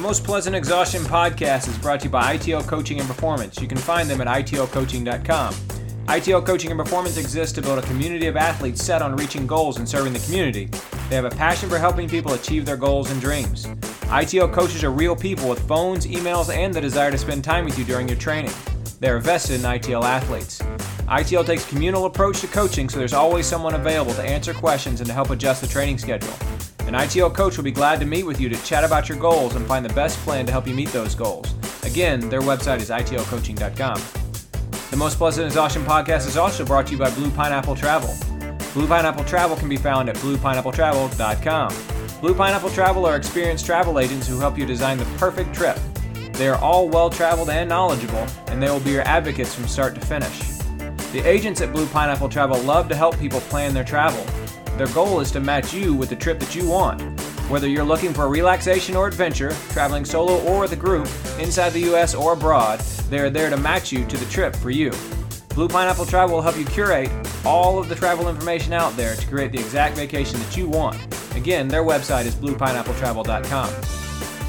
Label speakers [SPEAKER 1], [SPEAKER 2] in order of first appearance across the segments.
[SPEAKER 1] The Most Pleasant Exhaustion podcast is brought to you by ITL Coaching and Performance. You can find them at itlcoaching.com. ITL Coaching and Performance exists to build a community of athletes set on reaching goals and serving the community. They have a passion for helping people achieve their goals and dreams. ITL coaches are real people with phones, emails, and the desire to spend time with you during your training. They are vested in ITL athletes. ITL takes a communal approach to coaching, so there's always someone available to answer questions and to help adjust the training schedule. An ITL coach will be glad to meet with you to chat about your goals and find the best plan to help you meet those goals. Again, their website is itlcoaching.com. The Most Pleasant Exhaustion podcast is also brought to you by Blue Pineapple Travel. Blue Pineapple Travel can be found at bluepineappletravel.com. Blue Pineapple Travel are experienced travel agents who help you design the perfect trip. They are all well traveled and knowledgeable, and they will be your advocates from start to finish. The agents at Blue Pineapple Travel love to help people plan their travel. Their goal is to match you with the trip that you want. Whether you're looking for relaxation or adventure, traveling solo or with a group, inside the US or abroad, they are there to match you to the trip for you. Blue Pineapple Travel will help you curate all of the travel information out there to create the exact vacation that you want. Again, their website is bluepineappletravel.com.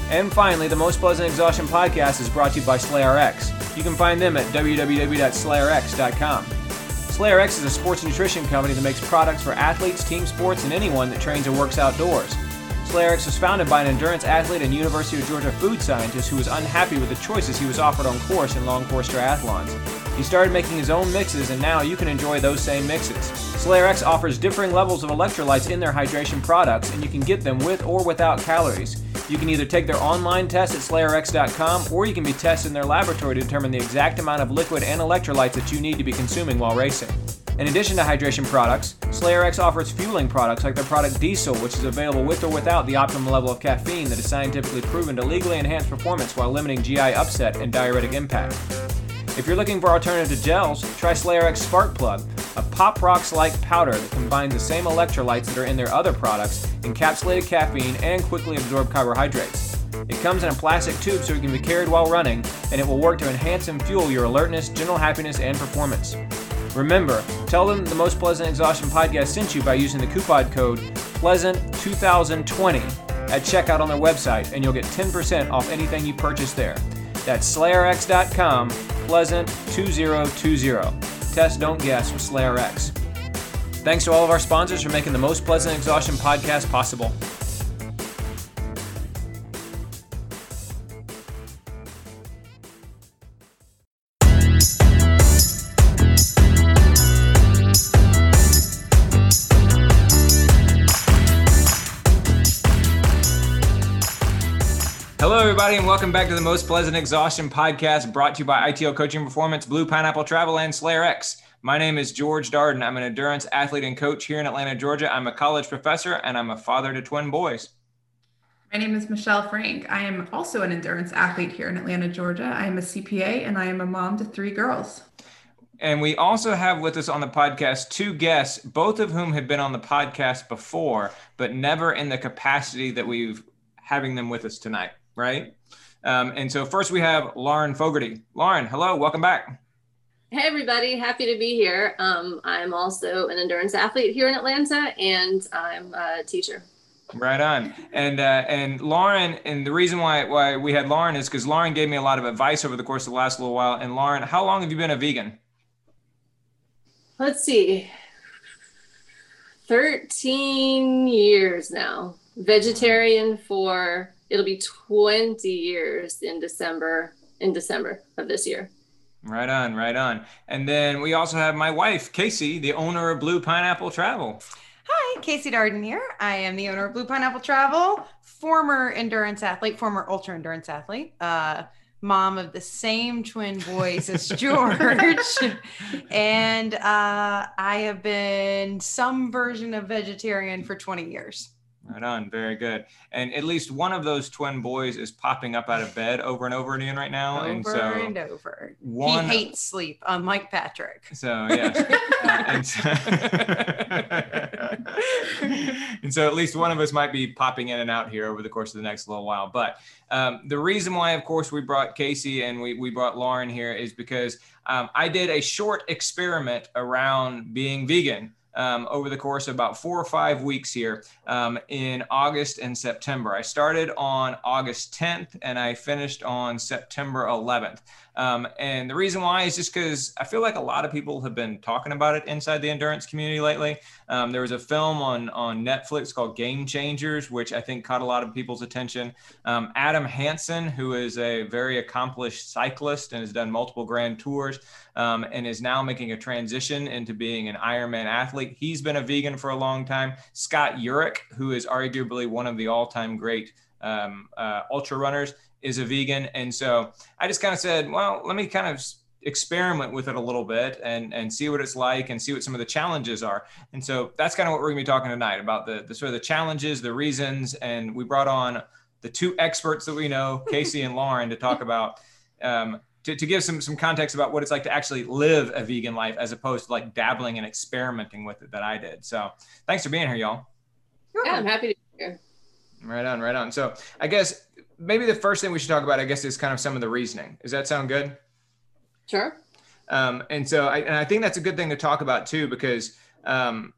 [SPEAKER 1] And finally, the Most Pleasant Exhaustion podcast is brought to you by SlayerX. You can find them at SlayerX is a sports nutrition company that makes products for athletes, team sports, and anyone that trains or works outdoors. SlayerX was founded by an endurance athlete and University of Georgia food scientist who was unhappy with the choices he was offered on course in long course triathlons. He started making his own mixes, and now you can enjoy those same mixes. SlayerX offers differing levels of electrolytes in their hydration products, and you can get them with or without calories. You can either take their online test at slayerx.com or you can be tested in their laboratory to determine the exact amount of liquid and electrolytes that you need to be consuming while racing. In addition to hydration products, SlayerX offers fueling products like their product Diesel, which is available with or without the optimal level of caffeine that is scientifically proven to legally enhance performance while limiting GI upset and diuretic impact. If you're looking for alternative gels, try SlayerX Spark Plug, a Pop Rocks like powder that combines the same electrolytes that are in their other products, encapsulated caffeine, and quickly absorbed carbohydrates. It comes in a plastic tube so it can be carried while running, and it will work to enhance and fuel your alertness, general happiness, and performance. Remember, tell them the Most Pleasant Exhaustion podcast sent you by using the coupon code PLEASANT2020 at checkout on their website, and you'll get 10% off anything you purchase there. That's SlayerX.com, Pleasant2020. Test, don't guess with SlayerX. Thanks to all of our sponsors for making the Most Pleasant Exhaustion podcast possible. Everybody, and welcome back to the Most Pleasant Exhaustion podcast brought to you by ITL Coaching Performance, Blue Pineapple Travel, and Slayer X. My name is George Darden. I'm an endurance athlete and coach here in Atlanta, Georgia. I'm a college professor and I'm a father to twin boys.
[SPEAKER 2] My name is Michelle Frank. I am also an endurance athlete here in Atlanta, Georgia. I am a CPA and I am a mom to three girls.
[SPEAKER 1] And we also have with us on the podcast two guests, both of whom have been on the podcast before, but never in the capacity that we've having them with us tonight right? Um, and so first we have Lauren Fogarty. Lauren, hello, welcome back.
[SPEAKER 3] Hey everybody, happy to be here. Um, I'm also an endurance athlete here in Atlanta, and I'm a teacher.
[SPEAKER 1] Right on. And uh, and Lauren, and the reason why why we had Lauren is because Lauren gave me a lot of advice over the course of the last little while. And Lauren, how long have you been a vegan?
[SPEAKER 3] Let's see, thirteen years now. Vegetarian for it'll be 20 years in December in December of this year.
[SPEAKER 1] Right on, right on. And then we also have my wife, Casey, the owner of Blue Pineapple Travel.
[SPEAKER 4] Hi, Casey Darden here. I am the owner of Blue Pineapple Travel, former endurance athlete, former ultra endurance athlete, uh, mom of the same twin boys as George. and uh, I have been some version of vegetarian for 20 years.
[SPEAKER 1] Right on. Very good. And at least one of those twin boys is popping up out of bed over and over again right now.
[SPEAKER 4] Over
[SPEAKER 1] and so
[SPEAKER 4] and over. One, he hates sleep, unlike Patrick.
[SPEAKER 1] So, yes. uh, and, so, and, so, at least one of us might be popping in and out here over the course of the next little while. But um, the reason why, of course, we brought Casey and we, we brought Lauren here is because um, I did a short experiment around being vegan um, over the course of about four or five weeks here um, in August and September. I started on August 10th and I finished on September 11th. Um, and the reason why is just because I feel like a lot of people have been talking about it inside the endurance community lately. Um, there was a film on on Netflix called Game Changers, which I think caught a lot of people's attention. Um, Adam Hansen, who is a very accomplished cyclist and has done multiple grand tours, um, and is now making a transition into being an Ironman athlete. He's been a vegan for a long time. Scott Jurek, who is arguably one of the all-time great um, uh, ultra runners, is a vegan. And so I just kind of said, well, let me kind of experiment with it a little bit and and see what it's like and see what some of the challenges are. And so that's kind of what we're gonna be talking tonight about the, the sort of the challenges, the reasons, and we brought on the two experts that we know, Casey and Lauren, to talk about um, to, to give some some context about what it's like to actually live a vegan life as opposed to like dabbling and experimenting with it that I did. So thanks for being here, y'all.
[SPEAKER 3] Yeah, I'm happy to be here.
[SPEAKER 1] Right on, right on. So I guess maybe the first thing we should talk about, I guess, is kind of some of the reasoning. Does that sound good?
[SPEAKER 3] Sure.
[SPEAKER 1] Um, and so I, and I think that's a good thing to talk about too, because, um,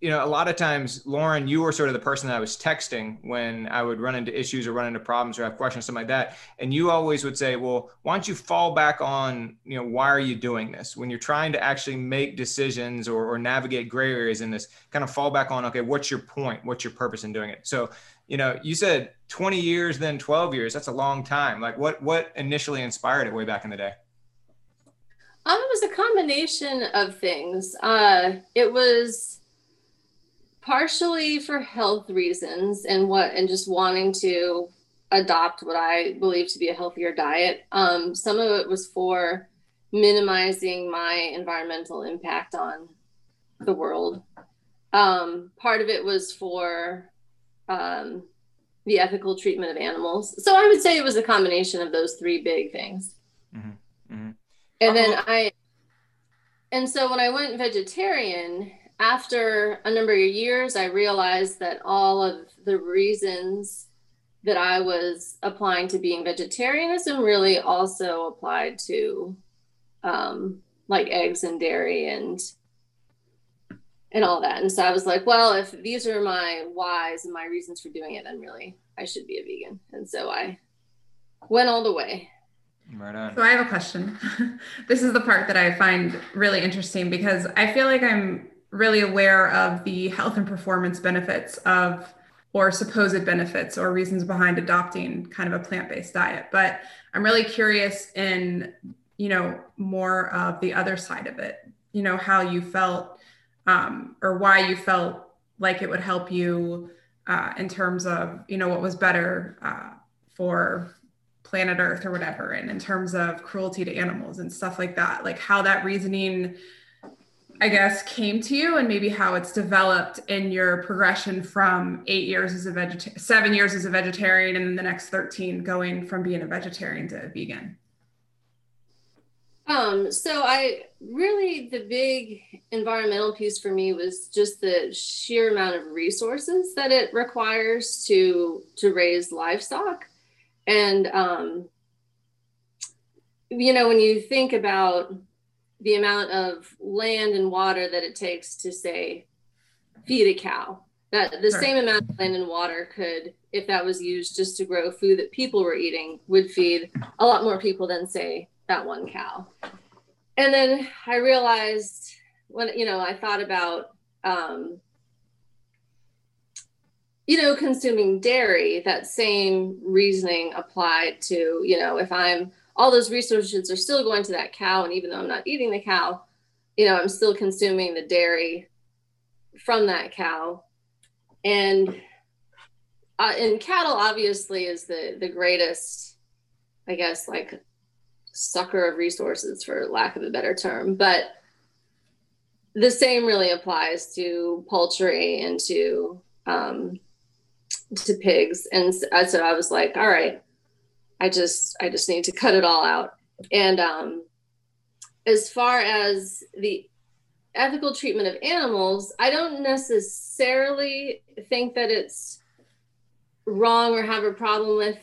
[SPEAKER 1] you know, a lot of times, Lauren, you were sort of the person that I was texting when I would run into issues or run into problems or have questions, something like that. And you always would say, well, why don't you fall back on, you know, why are you doing this? When you're trying to actually make decisions or, or navigate gray areas in this, kind of fall back on, okay, what's your point? What's your purpose in doing it? So you know, you said 20 years, then 12 years. That's a long time. Like what, what initially inspired it way back in the day?
[SPEAKER 3] Um, it was a combination of things. Uh, it was partially for health reasons and what, and just wanting to adopt what I believe to be a healthier diet. Um, some of it was for minimizing my environmental impact on the world. Um, part of it was for um, the ethical treatment of animals. So I would say it was a combination of those three big things. Mm-hmm. Mm-hmm. And then uh-huh. I, and so when I went vegetarian, after a number of years, I realized that all of the reasons that I was applying to being vegetarianism really also applied to um, like eggs and dairy and and all that. And so I was like, well, if these are my whys and my reasons for doing it, then really I should be a vegan. And so I went all the way.
[SPEAKER 2] Right on. So I have a question. this is the part that I find really interesting because I feel like I'm really aware of the health and performance benefits of or supposed benefits or reasons behind adopting kind of a plant-based diet. But i'm really curious in you know more of the other side of it you know how you felt um, or why you felt like it would help you uh, in terms of you know what was better uh, for planet earth or whatever and in terms of cruelty to animals and stuff like that. Like how that reasoning i guess came to you and maybe how it's developed in your progression from eight years as a vegetarian seven years as a vegetarian and then the next 13 going from being a vegetarian to a vegan
[SPEAKER 3] um, so I really the big environmental piece for me was just the sheer amount of resources that it requires to to raise livestock. And um, you know, when you think about the amount of land and water that it takes to say feed a cow, that the sure. same amount of land and water could, if that was used just to grow food that people were eating, would feed a lot more people than say that one cow. And then I realized when, you know, I thought about, um, you know, consuming dairy, that same reasoning applied to, you know, if I'm all those resources are still going to that cow, and even though I'm not eating the cow, you know, I'm still consuming the dairy from that cow. And uh, and cattle obviously is the the greatest, I guess, like sucker of resources for lack of a better term but the same really applies to poultry and to um, to pigs and so i was like all right i just i just need to cut it all out and um, as far as the ethical treatment of animals i don't necessarily think that it's wrong or have a problem with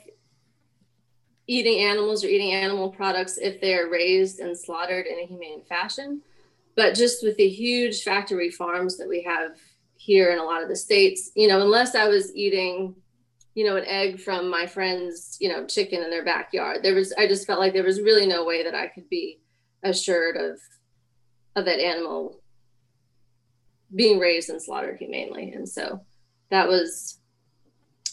[SPEAKER 3] eating animals or eating animal products if they're raised and slaughtered in a humane fashion. but just with the huge factory farms that we have here in a lot of the states, you know, unless I was eating, you know, an egg from my friend's, you know, chicken in their backyard, there was, I just felt like there was really no way that I could be assured of, of that animal being raised and slaughtered humanely. And so that was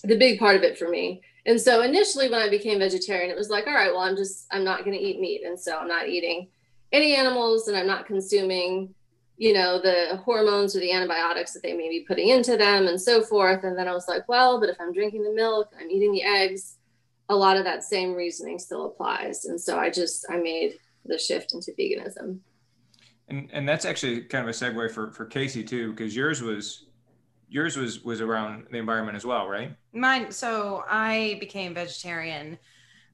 [SPEAKER 3] the big part of it for me. And so initially when I became vegetarian, it was like, all right, well, I'm just, I'm not going to eat meat. And so I'm not eating any animals and I'm not consuming, you know, the hormones or the antibiotics that they may be putting into them and so forth. And then I was like, well, but if I'm drinking the milk, I'm eating the eggs, a lot of that same reasoning still applies. And so I just, I made the shift into veganism.
[SPEAKER 1] And, and that's actually kind of a segue for, for Casey too, because yours was yours was was around the environment as well, right?
[SPEAKER 4] Mine. So I became vegetarian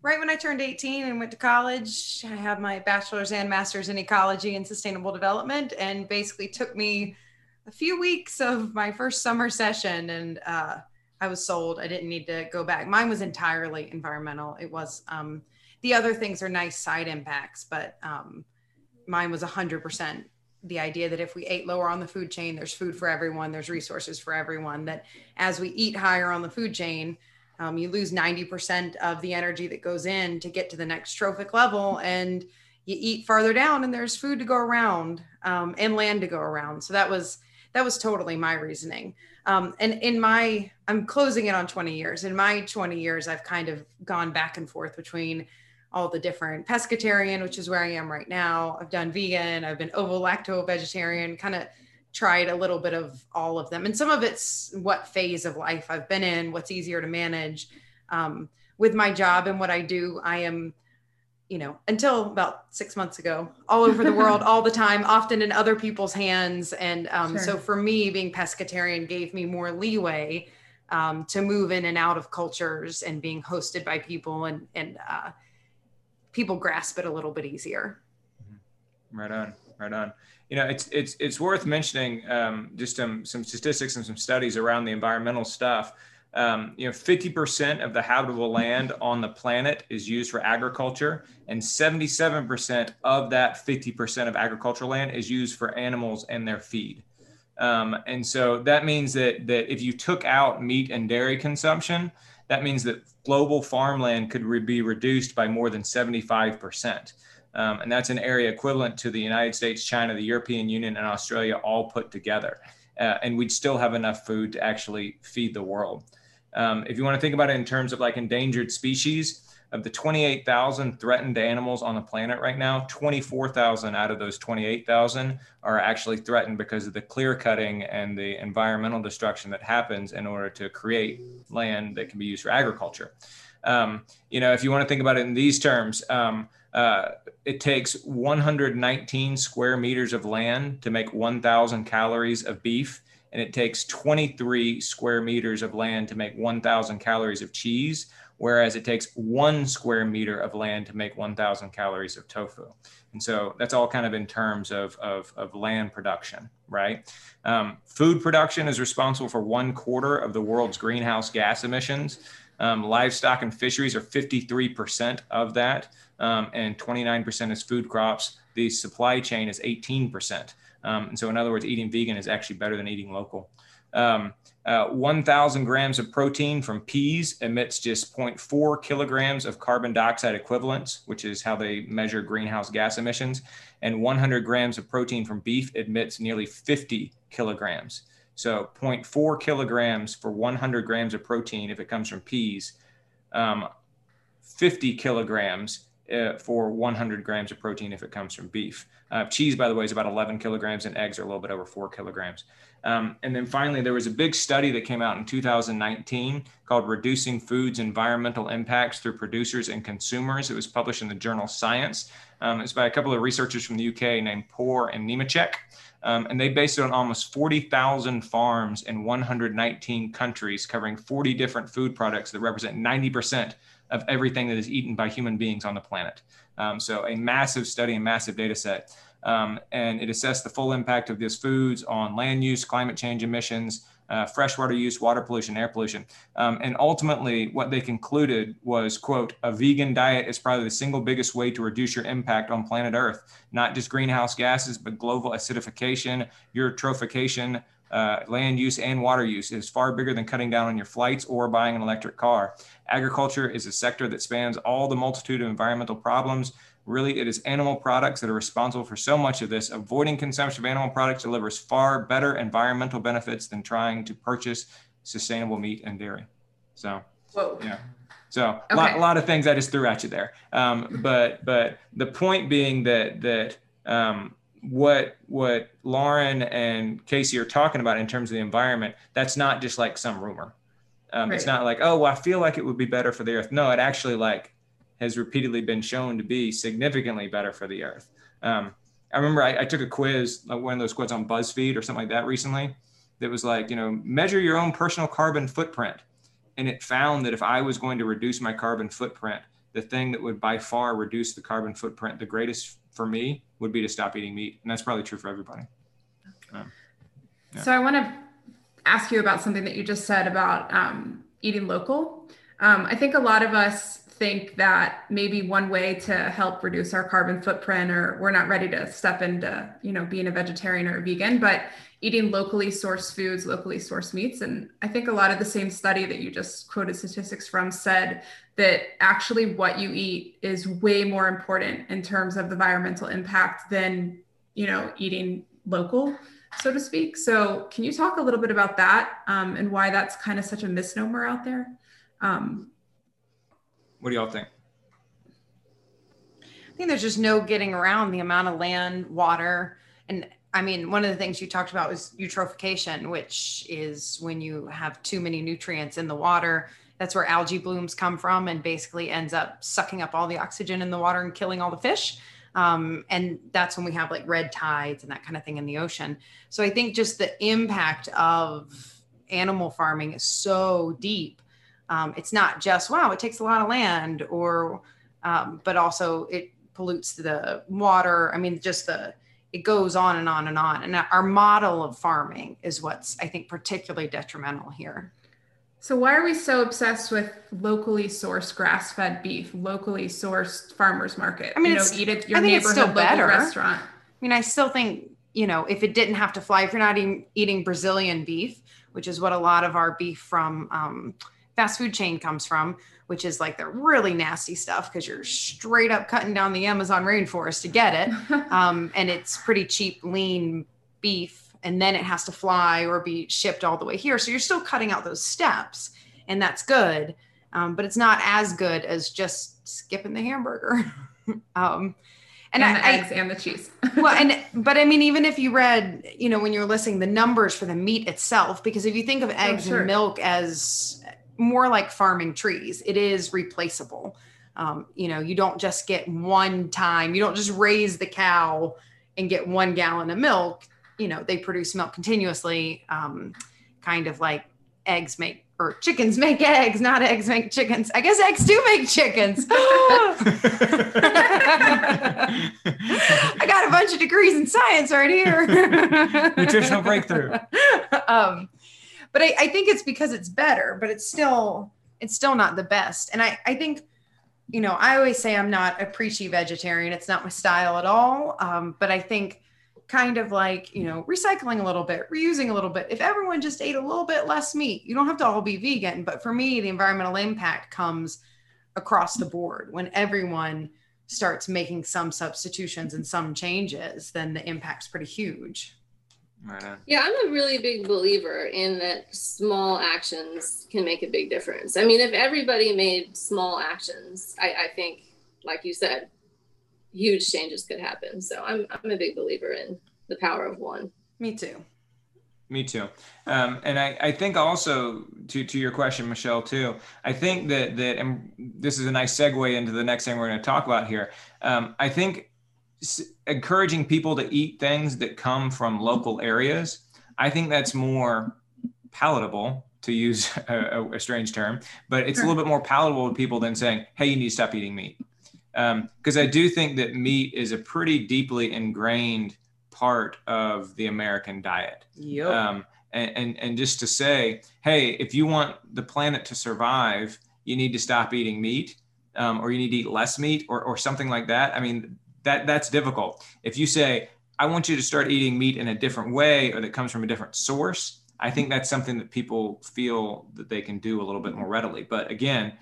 [SPEAKER 4] right when I turned 18 and went to college. I have my bachelor's and master's in ecology and sustainable development, and basically took me a few weeks of my first summer session, and uh, I was sold. I didn't need to go back. Mine was entirely environmental. It was. Um, the other things are nice side impacts, but um, mine was 100% the idea that if we ate lower on the food chain, there's food for everyone, there's resources for everyone. That as we eat higher on the food chain, um, you lose 90% of the energy that goes in to get to the next trophic level. And you eat farther down, and there's food to go around um, and land to go around. So that was that was totally my reasoning. Um, and in my, I'm closing it on 20 years. In my 20 years, I've kind of gone back and forth between all the different pescatarian, which is where I am right now. I've done vegan, I've been ovo lacto vegetarian, kind of tried a little bit of all of them. And some of it's what phase of life I've been in, what's easier to manage. Um, with my job and what I do, I am, you know, until about six months ago, all over the world, all the time, often in other people's hands. And um, sure. so for me, being pescatarian gave me more leeway um, to move in and out of cultures and being hosted by people and, and, uh, people grasp it a little bit easier.
[SPEAKER 1] Mm-hmm. Right on, right on. You know, it's it's it's worth mentioning um, just some some statistics and some studies around the environmental stuff. Um, you know, 50% of the habitable land on the planet is used for agriculture, and 77% of that 50% of agricultural land is used for animals and their feed. Um, and so that means that that if you took out meat and dairy consumption, that means that global farmland could re- be reduced by more than 75%. Um, and that's an area equivalent to the United States, China, the European Union, and Australia all put together. Uh, and we'd still have enough food to actually feed the world. Um, if you want to think about it in terms of like endangered species, of the 28,000 threatened animals on the planet right now, 24,000 out of those 28,000 are actually threatened because of the clear cutting and the environmental destruction that happens in order to create land that can be used for agriculture. Um, you know, if you want to think about it in these terms, um, uh, it takes 119 square meters of land to make 1,000 calories of beef, and it takes 23 square meters of land to make 1,000 calories of cheese whereas it takes one square meter of land to make 1,000 calories of tofu. And so that's all kind of in terms of, of, of land production, right? Um, food production is responsible for one quarter of the world's greenhouse gas emissions. Um, livestock and fisheries are 53% of that, um, and 29% is food crops. The supply chain is 18%. Um, and so, in other words, eating vegan is actually better than eating local. Um, uh, 1,000 grams of protein from peas emits just 0.4 kilograms of carbon dioxide equivalents, which is how they measure greenhouse gas emissions. And 100 grams of protein from beef emits nearly 50 kilograms. So 0.4 kilograms for 100 grams of protein if it comes from peas, um, 50 kilograms uh, for 100 grams of protein if it comes from beef. Uh, cheese, by the way, is about 11 kilograms, and eggs are a little bit over four kilograms. Um, and then finally, there was a big study that came out in 2019 called Reducing Food's Environmental Impacts Through Producers and Consumers. It was published in the journal Science. Um, it's by a couple of researchers from the UK named Poore and Nemecek. Um, and they based it on almost 40,000 farms in 119 countries, covering 40 different food products that represent 90% of everything that is eaten by human beings on the planet. Um, so, a massive study and massive data set. Um, and it assessed the full impact of these foods on land use, climate change emissions, uh, freshwater use, water pollution, air pollution. Um, and ultimately, what they concluded was, quote, a vegan diet is probably the single biggest way to reduce your impact on planet Earth, not just greenhouse gases, but global acidification, eutrophication, uh, land use and water use is far bigger than cutting down on your flights or buying an electric car. Agriculture is a sector that spans all the multitude of environmental problems. Really, it is animal products that are responsible for so much of this. Avoiding consumption of animal products delivers far better environmental benefits than trying to purchase sustainable meat and dairy. So,
[SPEAKER 2] Whoa.
[SPEAKER 1] yeah. So a
[SPEAKER 2] Okay.
[SPEAKER 1] lot, a lot of things I just threw at you there. Um, but but the point being that that um, what what Lauren and Casey are talking about in terms of the environment, that's not just like some rumor. Um, It's not like oh well, I feel like it would be better for the earth. No, it actually like has repeatedly been shown to be significantly better for the earth. Um, I remember I, I took a quiz, one of those quizzes on BuzzFeed or something like that recently. That was like you know measure your own personal carbon footprint and it found that if I was going to reduce my carbon footprint, the thing that would by far reduce the carbon footprint the greatest for me would be to stop eating meat, and that's probably true for everybody. Yeah.
[SPEAKER 2] So I want to ask you about something that you just said about um, eating local. Um, I think a lot of us think that maybe one way to help reduce our carbon footprint, or we're not ready to step into, you know, being a vegetarian or a vegan, but eating locally sourced foods, locally sourced meats. And I think a lot of the same study that you just quoted statistics from said that actually what you eat is way more important in terms of the environmental impact than, you know, eating local so to speak. So, can you talk a little bit about that um, and why that's kind of such a misnomer out there? Um,
[SPEAKER 1] What do y'all think?
[SPEAKER 4] I think there's just no getting around the amount of land, water, and I mean, one of the things you talked about was eutrophication, which is when you have too many nutrients in the water. That's where algae blooms come from, and basically ends up sucking up all the oxygen in the water and killing all the fish. Um, and that's when we have like red tides and that kind of thing in the ocean. So I think just the impact of animal farming is so deep. Um, it's not just wow, it takes a lot of land, or um, but also it pollutes the water. I mean, just the it goes on and on and on. And our model of farming is what's I think particularly detrimental here.
[SPEAKER 2] so, why are we so obsessed with locally sourced grass-fed beef, locally sourced farmers market?
[SPEAKER 4] I mean,
[SPEAKER 2] you know, eat at your
[SPEAKER 4] I think it's
[SPEAKER 2] neighborhood local restaurant.
[SPEAKER 4] I mean, I still think, you know, if it didn't have to fly, if you're not eating, eating Brazilian beef, which is what a lot of our beef from um, fast food chain comes from, which is like the really nasty stuff because you're straight up cutting down the Amazon rainforest to get it. um, and it's pretty cheap, lean beef, and then it has to fly or be shipped all the way here. So you're still cutting out those steps, and that's good, um, but it's not as good as just skipping the hamburger. um,
[SPEAKER 2] and,
[SPEAKER 4] and,
[SPEAKER 2] the
[SPEAKER 4] I,
[SPEAKER 2] eggs and the cheese.
[SPEAKER 4] well, and but I mean, even if you read, you know, when you're listing the numbers for the meat itself, because if you think of eggs
[SPEAKER 2] sure.
[SPEAKER 4] and milk as more like farming trees, it is replaceable. Um, you know, you don't just get one time, you don't just raise the cow and get one gallon of milk. You know, they produce milk continuously, um, kind of like eggs make or chickens make eggs, not eggs make chickens. I guess eggs do make chickens. I got a bunch of degrees in science right here.
[SPEAKER 1] Nutritional breakthrough.
[SPEAKER 4] um, but I, I think it's because it's better, but it's still it's still not the best. And I, I think, you know, I always say I'm not a preachy vegetarian. It's not my style at all. Um, but I think kind of like, you know, recycling a little bit, reusing a little bit. If everyone just ate a little bit less meat, you don't have to all be vegan. But for me, the environmental impact comes across the board when everyone starts making some substitutions and some changes, then the impact's pretty huge.
[SPEAKER 1] Right on.
[SPEAKER 3] Yeah, I'm a really big believer in that small actions can make a big difference. I mean, if everybody made small actions, I, I think, like you said, huge changes could happen. So I'm I'm a big believer in the power of one.
[SPEAKER 4] Me too.
[SPEAKER 1] Me too. Um, and I, I think also to, to your question, Michelle, too, I think that, that, and this is a nice segue into the next thing we're going to talk about here. Um, I think s- encouraging people to eat things that come from local areas, I think that's more palatable to use a, a- strange term, but it's a little bit more palatable to people than saying, hey, you need to stop eating meat. Because I do think that meat is a pretty deeply ingrained part of the American diet.
[SPEAKER 4] Yep.
[SPEAKER 1] Um, and, and, and just to say, hey, if you want the planet to survive, you need to stop eating meat um, or you need to eat less meat or, or something like that. I mean, that that's difficult. If you say, I want you to start eating meat in a different way or that comes from a different source, I think that's something that people feel that they can do a little bit more readily. But again,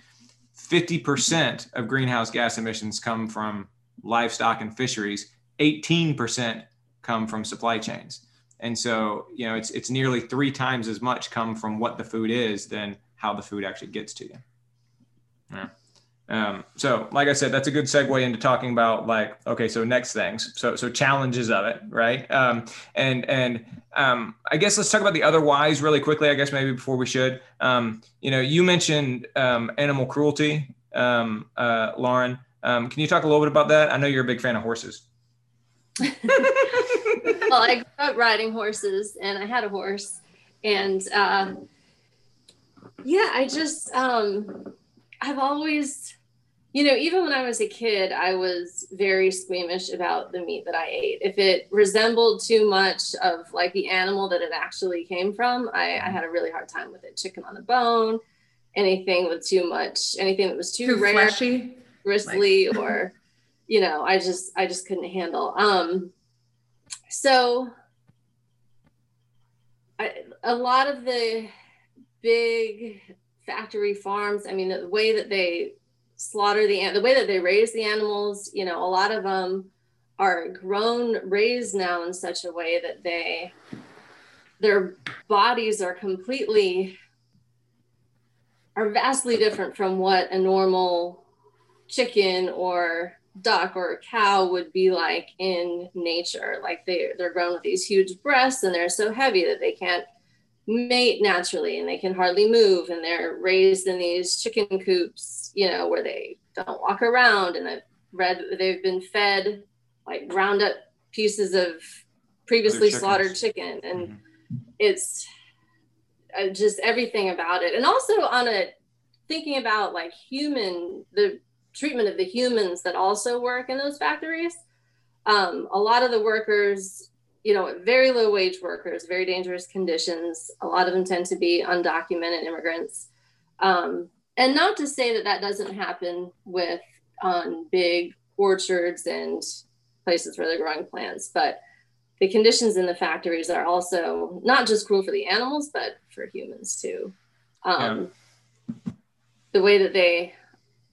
[SPEAKER 1] 50% of greenhouse gas emissions come from livestock and fisheries, 18% come from supply chains. And so, you know, it's it's nearly three times as much come from what the food is than how the food actually gets to you. Yeah. Um, so, like I said, that's a good segue into talking about like, okay, so next things, so so challenges of it, right? Um, and and um, I guess let's talk about the other whys really quickly. I guess maybe before we should, um, you know, you mentioned um, animal cruelty, um, uh, Lauren. Um, can you talk a little bit about that? I know you're a big fan of horses.
[SPEAKER 3] well, I grew up riding horses, and I had a horse, and uh, yeah, I just um, I've always you know, even when I was a kid, I was very squeamish about the meat that I ate. If it resembled too much of like the animal that it actually came from, I, I had a really hard time with it. Chicken on the bone, anything with too much, anything that was too,
[SPEAKER 2] Too
[SPEAKER 3] rare,
[SPEAKER 2] fleshy.
[SPEAKER 3] bristly, or you know, I just I just couldn't handle. Um, so I, a lot of the big factory farms, I mean, the way that they slaughter the the way that they raise the animals you know a lot of them are grown raised now in such a way that they their bodies are completely are vastly different from what a normal chicken or duck or cow would be like in nature. Like they they're grown with these huge breasts and they're so heavy that they can't mate naturally and they can hardly move and they're raised in these chicken coops you know where they don't walk around and i've read they've been fed like ground up pieces of previously slaughtered chicken and mm-hmm. it's uh, just everything about it and also on a thinking about like human the treatment of the humans that also work in those factories um, a lot of the workers you know, very low wage workers, very dangerous conditions. A lot of them tend to be undocumented immigrants. Um, and not to say that that doesn't happen with on big orchards and places where they're growing plants, but the conditions in the factories are also not just cruel for the animals, but for humans too. Um, yeah. The way that they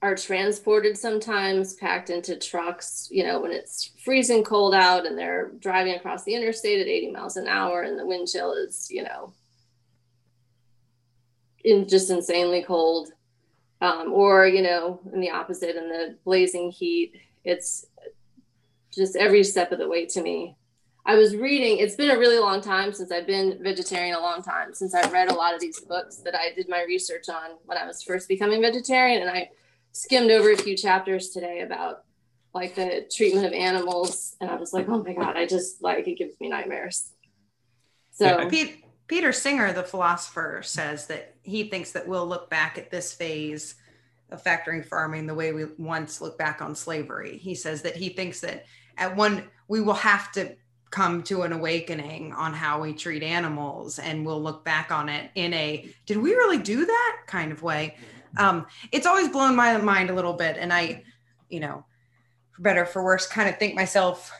[SPEAKER 3] are transported sometimes packed into trucks, you know, when it's freezing cold out and they're driving across the interstate at 80 miles an hour and the wind chill is, you know, in just insanely cold. Um, or, you know, in the opposite, in the blazing heat, it's just every step of the way to me. I was reading, it's been a really long time since I've been vegetarian, a long time since I've read a lot of these books that I did my research on when I was first becoming vegetarian. And I skimmed over a few chapters today about like the treatment of animals and i was like oh my god i just like it gives me nightmares. So
[SPEAKER 4] Pete, peter singer the philosopher says that he thinks that we'll look back at this phase of factory farming the way we once look back on slavery. He says that he thinks that at one we will have to come to an awakening on how we treat animals and we'll look back on it in a did we really do that? kind of way um, it's always blown my mind a little bit. And I, you know, for better for worse, kind of think myself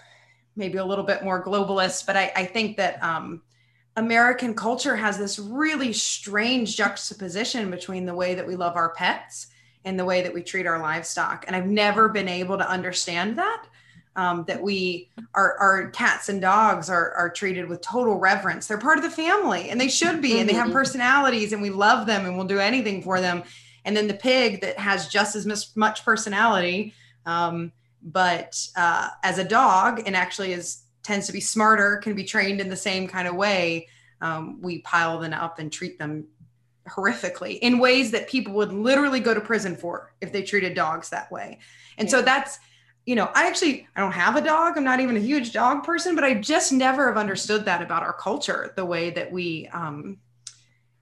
[SPEAKER 4] maybe a little bit more globalist, but I, I think that um, American culture has this really strange juxtaposition between the way that we love our pets and the way that we treat our livestock. And I've never been able to understand that. Um, that we our, our cats and dogs are, are treated with total reverence they're part of the family and they should be and they have mm-hmm. personalities and we love them and we'll do anything for them and then the pig that has just as much personality um, but uh, as a dog and actually is tends to be smarter can be trained in the same kind of way um, we pile them up and treat them horrifically in ways that people would literally go to prison for if they treated dogs that way and yeah. so that's you know i actually i don't have a dog i'm not even a huge dog person but i just never have understood that about our culture the way that we um,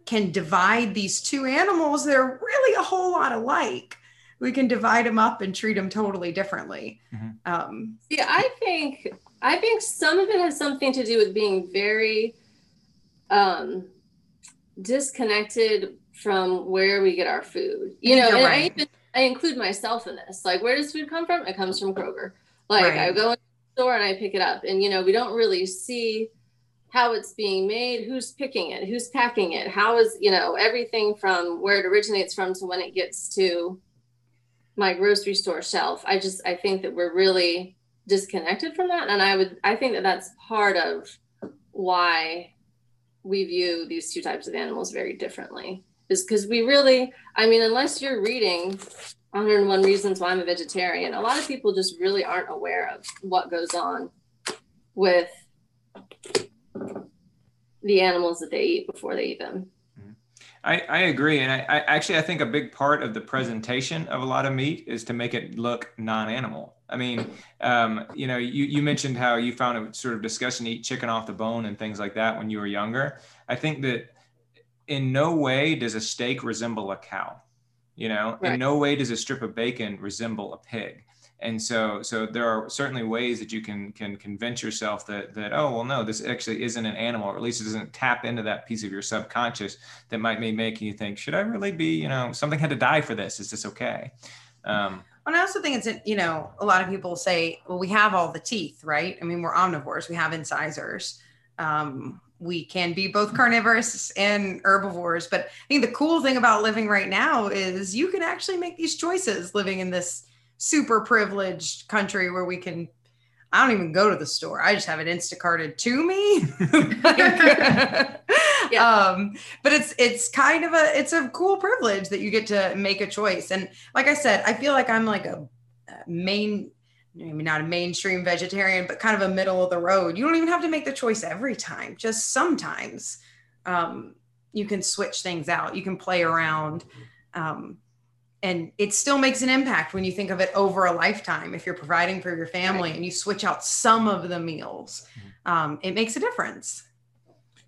[SPEAKER 4] can divide these two animals, they're really a whole lot alike. We can divide them up and treat them totally differently.
[SPEAKER 3] Mm-hmm. Um, yeah, I think I think some of it has something to do with being very um, disconnected from where we get our food. You know, and right. I even I include myself in this. Like, where does food come from? It comes from Kroger. Like, right. I go in the store and I pick it up, and you know, we don't really see how it's being made, who's picking it, who's packing it, how is you know everything from where it originates from to when it gets to my grocery store shelf. I just I think that we're really disconnected from that, and I would I think that that's part of why we view these two types of animals very differently is because we really, I mean, unless you're reading 101 Reasons Why I'm a Vegetarian, a lot of people just really aren't aware of what goes on with the animals that they eat before they eat them.
[SPEAKER 1] I, I agree. And I, I, actually, I think a big part of the presentation of a lot of meat is to make it look non-animal. I mean, um, you know, you, you mentioned how you found it sort of discussion to eat chicken off the bone and things like that when you were younger. I think that in no way does a steak resemble a cow. You know, right. in no way does a strip of bacon resemble a pig. And so, so there are certainly ways that you can can convince yourself that that oh well no this actually isn't an animal or at least it doesn't tap into that piece of your subconscious that might be making you think should I really be you know something had to die for this is this okay? Um,
[SPEAKER 4] and I also think it's you know a lot of people say well we have all the teeth right I mean we're omnivores we have incisors. Um, we can be both carnivorous and herbivores. But I think the cool thing about living right now is you can actually make these choices living in this super privileged country where we can I don't even go to the store. I just have it Instacarted to me. like, yeah. um, but it's it's kind of a it's a cool privilege that you get to make a choice. And like I said, I feel like I'm like a, main maybe not a mainstream vegetarian, but kind of a middle of the road. You don't even have to make the choice every time. Just sometimes um, you can switch things out. You can play around. Um, and it still makes an impact when you think of it over a lifetime. If you're providing for your family right. and you switch out some of the meals, mm-hmm. um, it makes a difference.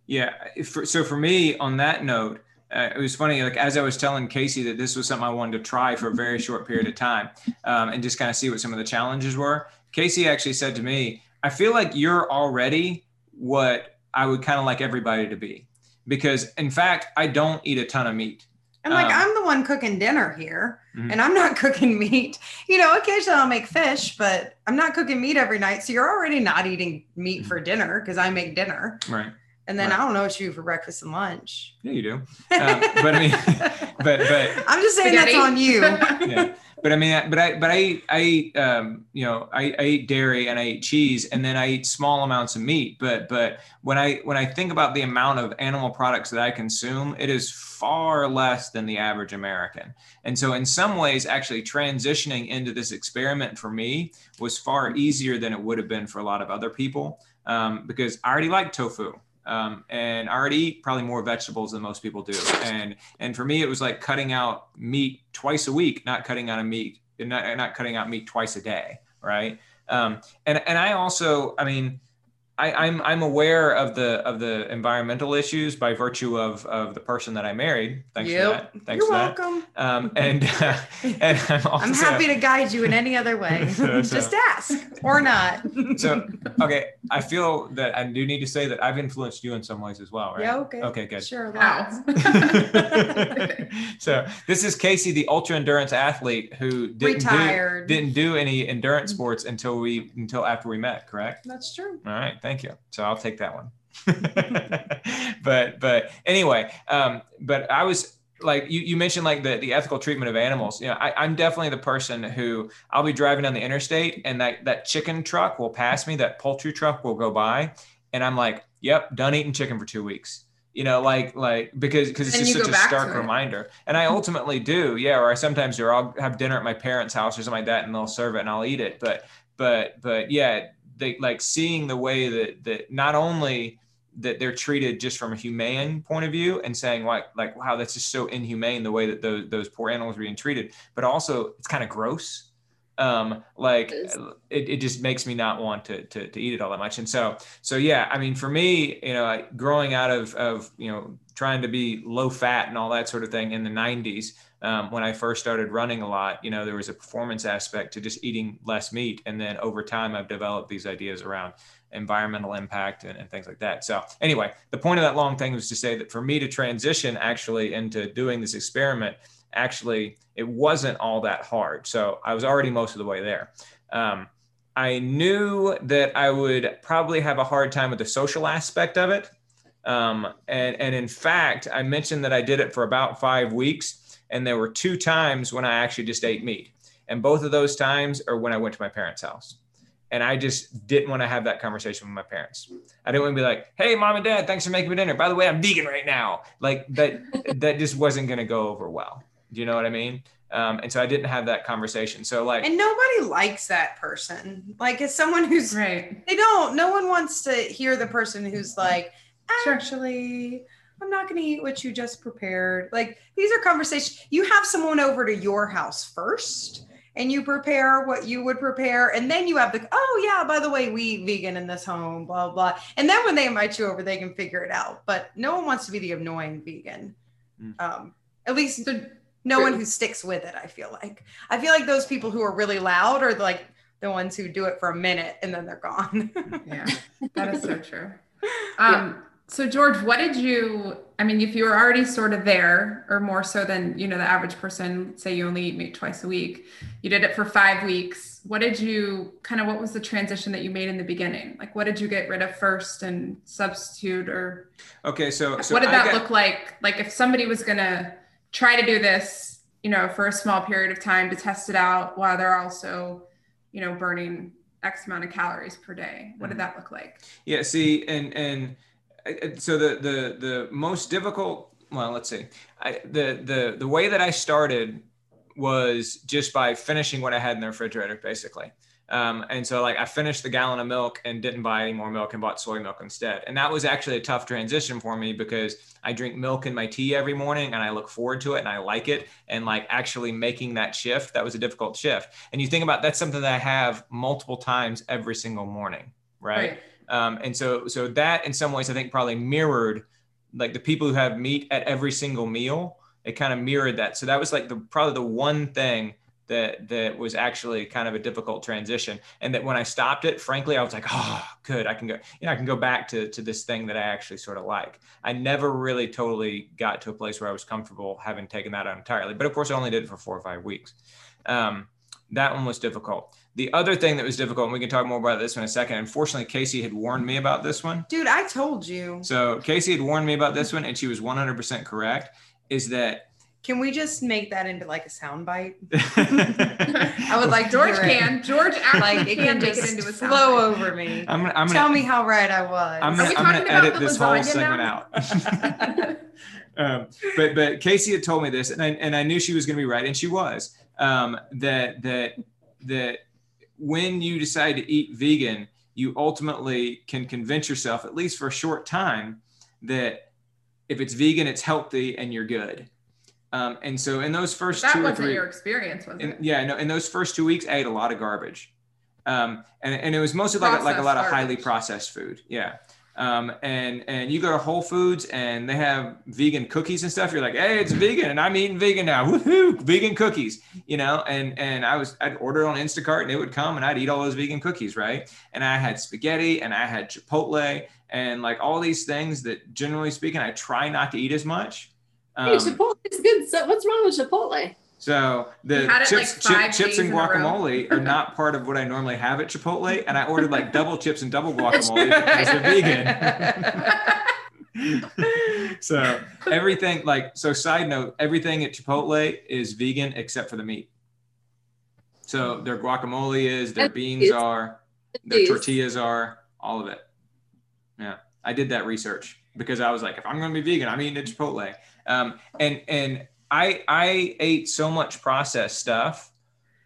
[SPEAKER 1] Yeah. For, so for me, on that note, uh, it was funny, like as I was telling Casey that this was something I wanted to try for a very short period of time um, and just kind of see what some of the challenges were. Casey actually said to me, I feel like you're already what I would kind of like everybody to be. Because in fact, I don't eat a ton of meat.
[SPEAKER 4] And like, um, I'm the one cooking dinner here mm-hmm. and I'm not cooking meat. You know, occasionally I'll make fish, but I'm not cooking meat every night. So you're already not eating meat mm-hmm. for dinner because I make dinner.
[SPEAKER 1] Right.
[SPEAKER 4] And then
[SPEAKER 1] right.
[SPEAKER 4] I don't know what you do for breakfast and lunch.
[SPEAKER 1] Yeah, you do. Um, but I mean, but but
[SPEAKER 4] I'm just saying that's on you.
[SPEAKER 1] yeah. But I mean, but I but I I um you know I, I eat dairy and I eat cheese and then I eat small amounts of meat. But but when I when I think about the amount of animal products that I consume, it is far less than the average American. And so in some ways, actually transitioning into this experiment for me was far easier than it would have been for a lot of other people um, because I already like tofu. Um, and I already eat probably more vegetables than most people do. And and for me, it was like cutting out meat twice a week, not cutting out a meat, not, not cutting out meat twice a day, right? Um, and and I also, I mean, I, am I'm, I'm aware of the of the environmental issues by virtue of of the person that I married. Thanks yep. for that. Thanks
[SPEAKER 4] You're welcome.
[SPEAKER 1] Um, and uh, and
[SPEAKER 4] I'm, also, I'm, happy to guide you in any other way. so, so. Just ask or not.
[SPEAKER 1] so okay, I feel that I do need to say that I've influenced you in some ways as well, right?
[SPEAKER 4] Yeah. Okay.
[SPEAKER 1] Okay. Good.
[SPEAKER 4] Sure. Wow.
[SPEAKER 1] so this is Casey, the ultra endurance athlete who didn't
[SPEAKER 4] Retired.
[SPEAKER 1] do, didn't do any endurance sports until we until after we met. Correct.
[SPEAKER 4] That's true.
[SPEAKER 1] All right. Thank you. So I'll take that one. but but anyway, um, but I was like you, you mentioned like the, the ethical treatment of animals. You know, I, I'm definitely the person who I'll be driving down the interstate and that that chicken truck will pass me, that poultry truck will go by, and I'm like, yep, done eating chicken for two weeks you know like like because because it's just such a stark reminder and i ultimately do yeah or i sometimes do or i'll have dinner at my parents house or something like that and they'll serve it and i'll eat it but but but yeah they like seeing the way that that not only that they're treated just from a humane point of view and saying like like wow that's just so inhumane the way that those those poor animals are being treated but also it's kind of gross. Um like it, it just makes me not want to, to to eat it all that much. And so so yeah i mean for me you know like growing out of of you know trying to be low fat and all that sort of thing in the 90s Um, when I first started running a lot, you know, there was a performance aspect to just eating less meat. And then over time, I've developed these ideas around environmental impact and, and, things like that. So, anyway, the point of that long thing was to say that for me to transition actually into doing this experiment, actually, it wasn't all that hard. So, I was already most of the way there. Um, I knew that I would probably have a hard time with the social aspect of it. Um, and, and in fact, I mentioned that I did it for about five weeks, and there were two times when I actually just ate meat. And both of those times are when I went to my parents' house. And I just didn't want to have that conversation with my parents. I didn't want to be like, "Hey, mom and dad, thanks for making me dinner. By the way, I'm vegan right now." Like that. that just wasn't going to go over well. Do you know what I mean? Um, and so I didn't have that conversation. So like,
[SPEAKER 4] and nobody likes that person. Like, as someone who's
[SPEAKER 2] right,
[SPEAKER 4] they don't. No one wants to hear the person who's like, actually. Sure. I'm not going to eat what you just prepared. Like these are conversations. You have someone over to your house first and you prepare what you would prepare. And then you have the, oh, yeah, by the way, we eat vegan in this home, blah, blah. And then when they invite you over, they can figure it out. But no one wants to be the annoying vegan. Mm. Um, at least the, no one who sticks with it, I feel like. I feel like those people who are really loud are like the ones who do it for a minute and then they're gone.
[SPEAKER 2] yeah, that is so true. Um, yeah. So George, what did you? I mean, if you were already sort of there, or more so than you know the average person, say you only eat meat twice a week, you did it for five weeks. What did you kind of? What was the transition that you made in the beginning? Like, what did you get rid of first and substitute, or?
[SPEAKER 1] Okay, so, so
[SPEAKER 2] what did that look like? Like, if somebody was gonna try to do this, you know, for a small period of time to test it out, while they're also, you know, burning X amount of calories per day, what did mm-hmm. that look like?
[SPEAKER 1] Yeah. See, and and so the the the most difficult well let's see. I, the the the way that i started was just by finishing what i had in the refrigerator basically. Um, and so like i finished the gallon of milk and didn't buy any more milk and bought soy milk instead. And that was actually a tough transition for me because i drink milk in my tea every morning and i look forward to it and i like it. And like actually making that shift that was a difficult shift. And you think about that's something that i have multiple times every single morning right. right um, and so, so that in some ways, I think probably mirrored like the people who have meat at every single meal. It kind of mirrored that. So that was like the probably the one thing that that was actually kind of a difficult transition. And that when I stopped it, frankly, I was like, oh, good, I can go, you know, I can go back to to this thing that I actually sort of like. I never really totally got to a place where I was comfortable having taken that out entirely. But of course, I only did it for four or five weeks. Um, that one was difficult. The other thing that was difficult, and we can talk more about this in a second. Unfortunately, Casey had warned me about this one.
[SPEAKER 4] Dude, I told you.
[SPEAKER 1] So Casey had warned me about this one, and she was 100% correct. Is that
[SPEAKER 4] can we just make that into like a soundbite? I would like
[SPEAKER 2] George can. George like it can
[SPEAKER 4] make it into a flow over me. I'm, I'm Tell
[SPEAKER 1] gonna,
[SPEAKER 4] me how right I was.
[SPEAKER 1] I'm gonna, I'm gonna edit this whole segment now? out. um, but but Casey had told me this, and I, and I knew she was going to be right, and she was. Um, that that that when you decide to eat vegan, you ultimately can convince yourself, at least for a short time, that if it's vegan, it's healthy and you're good. Um, and so in those first
[SPEAKER 2] that
[SPEAKER 1] two
[SPEAKER 2] wasn't
[SPEAKER 1] or three,
[SPEAKER 2] your experience, was
[SPEAKER 1] in,
[SPEAKER 2] it?
[SPEAKER 1] Yeah, no. In those first two weeks, I ate a lot of garbage, um, and and it was mostly like like a lot of highly processed food. Yeah. Um, and and you go to Whole Foods and they have vegan cookies and stuff. You're like, hey, it's vegan, and I'm eating vegan now. Woohoo, vegan cookies, you know. And and I was I'd order on Instacart and it would come and I'd eat all those vegan cookies, right? And I had spaghetti and I had Chipotle and like all these things that generally speaking I try not to eat as much.
[SPEAKER 3] Um, hey, Chipotle is good. So what's wrong with Chipotle?
[SPEAKER 1] So the chips, like chip, chips and guacamole are not part of what I normally have at Chipotle, and I ordered like double chips and double guacamole because they're vegan. so everything like so. Side note: everything at Chipotle is vegan except for the meat. So their guacamole is, their beans are, their tortillas are, all of it. Yeah, I did that research because I was like, if I'm going to be vegan, I'm eating at Chipotle. Um, and and I I ate so much processed stuff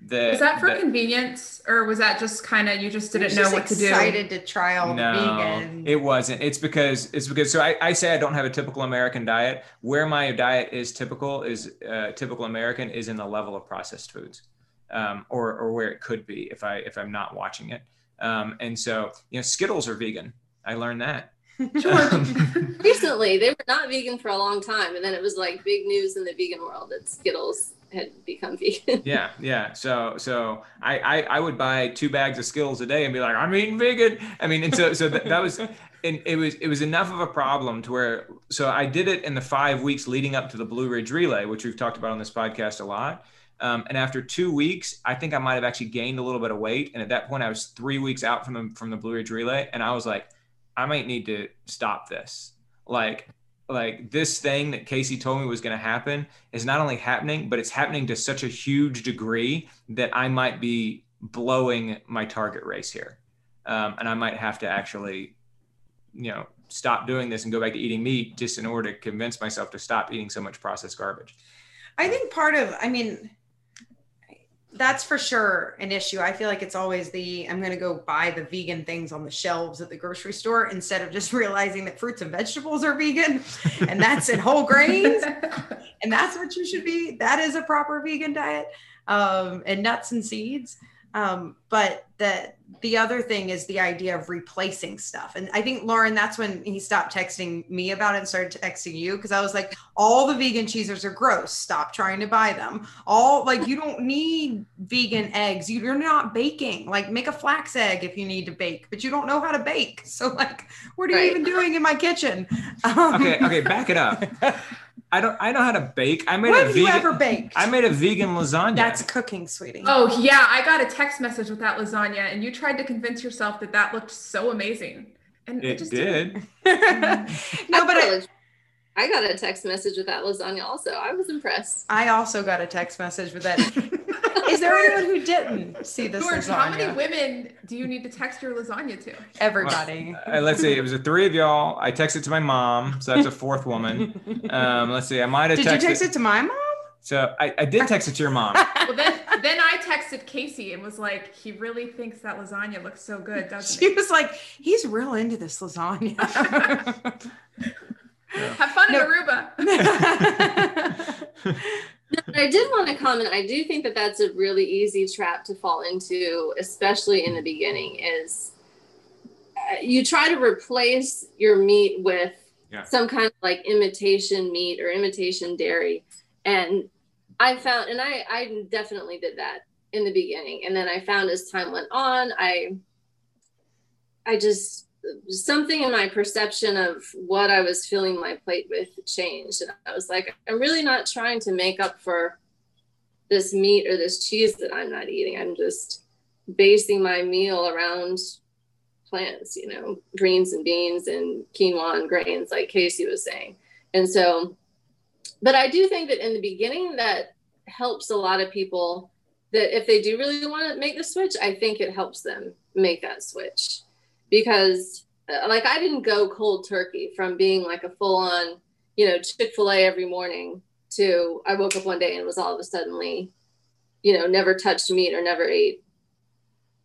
[SPEAKER 1] that
[SPEAKER 2] was that for that, convenience or was that just kind of you just didn't know just what to do?
[SPEAKER 4] Excited to try all no, vegan.
[SPEAKER 1] It wasn't. It's because it's because so I, I say I don't have a typical American diet. Where my diet is typical is uh, typical American is in the level of processed foods, um, or or where it could be if I if I'm not watching it. Um, and so you know Skittles are vegan. I learned that.
[SPEAKER 3] George, recently they were not vegan for a long time, and then it was like big news in the vegan world that Skittles had become vegan.
[SPEAKER 1] yeah, yeah. So so I, I I would buy two bags of Skittles a day and be like, I'm eating vegan. I mean, and so so that, that was and it was it was enough of a problem to where so I did it in the five weeks leading up to the Blue Ridge Relay, which we've talked about on this podcast a lot. Um, and after two weeks, I think I might have actually gained a little bit of weight. And at that point, I was three weeks out from the from the Blue Ridge Relay, and I was like, I might need to stop this. Like like this thing that Casey told me was going to happen is not only happening, but it's happening to such a huge degree that I might be blowing my target race here. Um, and I might have to actually, you know, stop doing this and go back to eating meat just in order to convince myself to stop eating so much processed garbage.
[SPEAKER 4] I think part of, I mean, that's for sure an issue. I feel like it's always the I'm going to go buy the vegan things on the shelves at the grocery store instead of just realizing that fruits and vegetables are vegan and that's in whole grains and that's what you should be. That is a proper vegan diet um, and nuts and seeds. Um, but the the other thing is the idea of replacing stuff. And I think Lauren, that's when he stopped texting me about it and started texting you because I was like, all the vegan cheesers are gross. Stop trying to buy them. All like you don't need vegan eggs. You're not baking. Like make a flax egg if you need to bake, but you don't know how to bake. So like, what are right. you even doing in my kitchen?
[SPEAKER 1] Um, okay, okay, back it up. I don't. I know how to bake. I made
[SPEAKER 4] what
[SPEAKER 1] a
[SPEAKER 4] have
[SPEAKER 1] vegan.
[SPEAKER 4] you ever baked?
[SPEAKER 1] I made a vegan lasagna.
[SPEAKER 4] That's cooking, sweetie.
[SPEAKER 2] Oh yeah, I got a text message with that lasagna, and you tried to convince yourself that that looked so amazing, and
[SPEAKER 1] it,
[SPEAKER 2] it just
[SPEAKER 1] did.
[SPEAKER 4] no, but I,
[SPEAKER 3] I got a text message with that lasagna. Also, I was impressed.
[SPEAKER 4] I also got a text message with that. Is there anyone who didn't see this
[SPEAKER 2] George,
[SPEAKER 4] lasagna?
[SPEAKER 2] how many women do you need to text your lasagna to?
[SPEAKER 4] Everybody.
[SPEAKER 1] Uh, let's see. It was the three of y'all. I texted to my mom, so that's a fourth woman. Um, let's see. I might have
[SPEAKER 4] Did
[SPEAKER 1] texted.
[SPEAKER 4] you text it to my mom?
[SPEAKER 1] So I, I did text it to your mom.
[SPEAKER 2] Well, then, then I texted Casey and was like, he really thinks that lasagna looks so good, doesn't
[SPEAKER 4] She
[SPEAKER 2] he?
[SPEAKER 4] was like, he's real into this lasagna.
[SPEAKER 2] Have fun
[SPEAKER 4] No.
[SPEAKER 2] in Aruba.
[SPEAKER 3] I did want to comment. I do think that that's a really easy trap to fall into, especially in the beginning. Is uh, you try to replace your meat with
[SPEAKER 1] Yeah.
[SPEAKER 3] some kind of like imitation meat or imitation dairy, and I found, and I I definitely did that in the beginning, and then I found as time went on, I I just something in my perception of what I was filling my plate with changed. And I was like, I'm really not trying to make up for this meat or this cheese that I'm not eating. I'm just basing my meal around plants, you know, greens and beans and quinoa and grains, like Casey was saying. And so, but I do think that in the beginning, that helps a lot of people that if they do really want to make the switch, I think it helps them make that switch because uh, like I didn't go cold turkey from being like a full on, you know, Chick-fil-A every morning to I woke up one day and was all of a suddenly, you know, never touched meat or never ate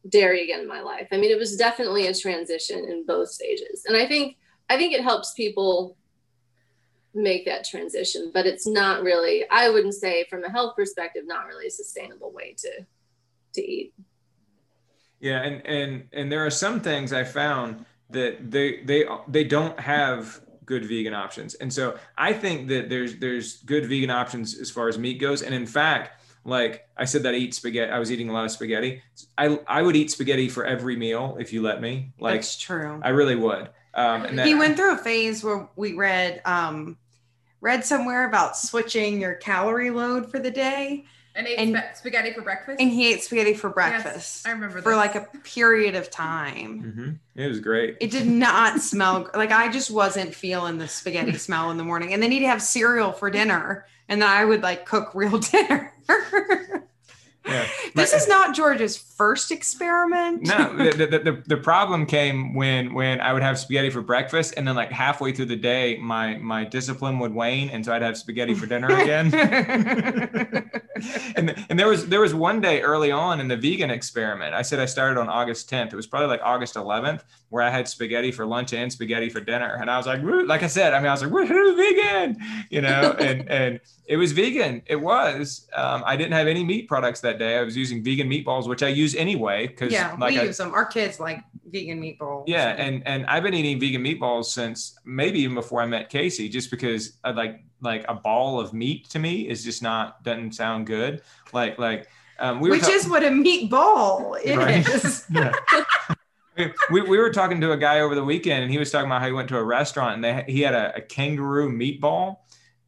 [SPEAKER 3] dairy again in my life. I mean, it was definitely a transition in both stages. And I think I think it helps people make that transition, but it's not really, I wouldn't say from a health perspective, not really a sustainable way to to eat.
[SPEAKER 1] Yeah, and and and there are some things I found that they they they don't have good vegan options, and so I think that there's there's good vegan options as far as meat goes, and in fact. Like I said, that I eat spaghetti. I was eating a lot of spaghetti. I I would eat spaghetti for every meal if you let me. Like
[SPEAKER 4] That's true.
[SPEAKER 1] I really would. Um, and that,
[SPEAKER 4] he went through a phase where we read um read somewhere about switching your calorie load for the day
[SPEAKER 2] And ate
[SPEAKER 4] And-
[SPEAKER 2] spa- spaghetti for breakfast.
[SPEAKER 4] and he ate spaghetti for
[SPEAKER 2] Yes,
[SPEAKER 4] breakfast
[SPEAKER 2] I remember
[SPEAKER 4] for
[SPEAKER 2] this.
[SPEAKER 4] like a period of time
[SPEAKER 1] Mhm. It was great.
[SPEAKER 4] it did not smell like i just wasn't feeling the spaghetti smell in the morning and then he'd have cereal for dinner and then i would like cook real dinner
[SPEAKER 1] Yeah.
[SPEAKER 4] this is not george's first experiment
[SPEAKER 1] No, the, the, the, the problem came when when I would have spaghetti for breakfast, and then like halfway through the day, my my discipline would wane, and so I'd have spaghetti for dinner again. and and there was there was one day early on in the vegan experiment. I said I started on August 10th. It was probably like August 11th where I had spaghetti for lunch and spaghetti for dinner, and I was like, "Woo," like I said, I mean, I was like, "Woohoo, vegan!" You know, and and it was vegan. It was. Um, I didn't have any meat products that day. I was using vegan meatballs, which I use anyway because
[SPEAKER 4] yeah
[SPEAKER 1] like
[SPEAKER 4] we
[SPEAKER 1] I,
[SPEAKER 4] use them our kids like vegan meatballs.
[SPEAKER 1] Yeah, and and I've been eating vegan meatballs since maybe even before I met Casey, just because I like like a ball of meat to me is just not doesn't sound good. Like like um, we
[SPEAKER 4] which
[SPEAKER 1] ta-
[SPEAKER 4] is what a meatball is.
[SPEAKER 1] Right. Yeah. we, we were talking to a guy over the weekend and he was talking about how he went to a restaurant and they he had a, a kangaroo meatball.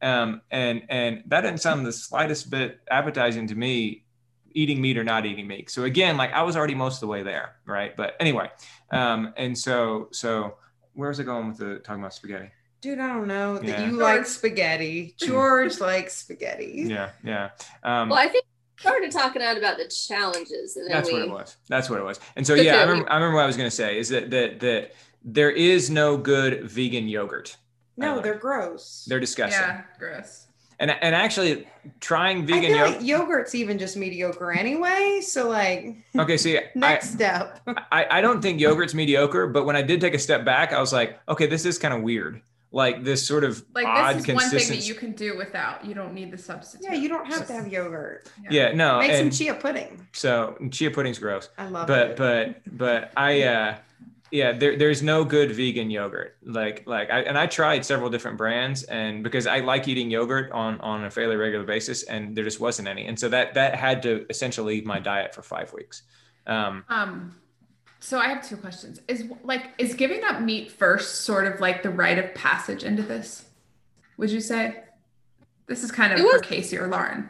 [SPEAKER 1] Um, and and that didn't sound the slightest bit appetizing to me eating meat or not eating meat. So again like i was already most of the way there right? But anyway um, and so so where was i going with the talking about spaghetti?
[SPEAKER 4] Dude, I don't know. That you like spaghetti. George likes spaghetti.
[SPEAKER 1] yeah yeah. Um,
[SPEAKER 3] Well, I think we started talking out about the challenges, and then
[SPEAKER 1] That's
[SPEAKER 3] we.
[SPEAKER 1] what it was. That's what it was. And so yeah, I remember, I remember what I was going to say is that that that there is no good vegan yogurt.
[SPEAKER 4] No,
[SPEAKER 1] Uh,
[SPEAKER 4] they're gross.
[SPEAKER 1] They're disgusting.
[SPEAKER 2] Yeah, gross.
[SPEAKER 1] And and actually trying vegan yogurt.
[SPEAKER 4] like yogurt's even just mediocre anyway. So like
[SPEAKER 1] okay, see, I,
[SPEAKER 4] next step.
[SPEAKER 1] I I don't think yogurt's mediocre, but when I did take a step back, I was like, okay, this is kind of weird. Like this sort of
[SPEAKER 2] Like
[SPEAKER 1] odd
[SPEAKER 2] this is one thing that you can do without. You don't need the substitute.
[SPEAKER 4] yeah, you don't have to have yogurt.
[SPEAKER 1] yeah, no,
[SPEAKER 4] Make some chia pudding.
[SPEAKER 1] so chia pudding's gross.
[SPEAKER 4] I love
[SPEAKER 1] but
[SPEAKER 4] it.
[SPEAKER 1] But but but I uh yeah there, there's no good vegan yogurt like like I and I tried several different brands and because I like eating yogurt on on a fairly regular basis and there just wasn't any and so that that had to essentially leave my diet for five weeks um
[SPEAKER 2] Um, so I have two questions. Is like is giving up meat first sort of like the rite of passage into this? Would you say? This is kind of
[SPEAKER 3] It
[SPEAKER 2] for Casey or Lauren.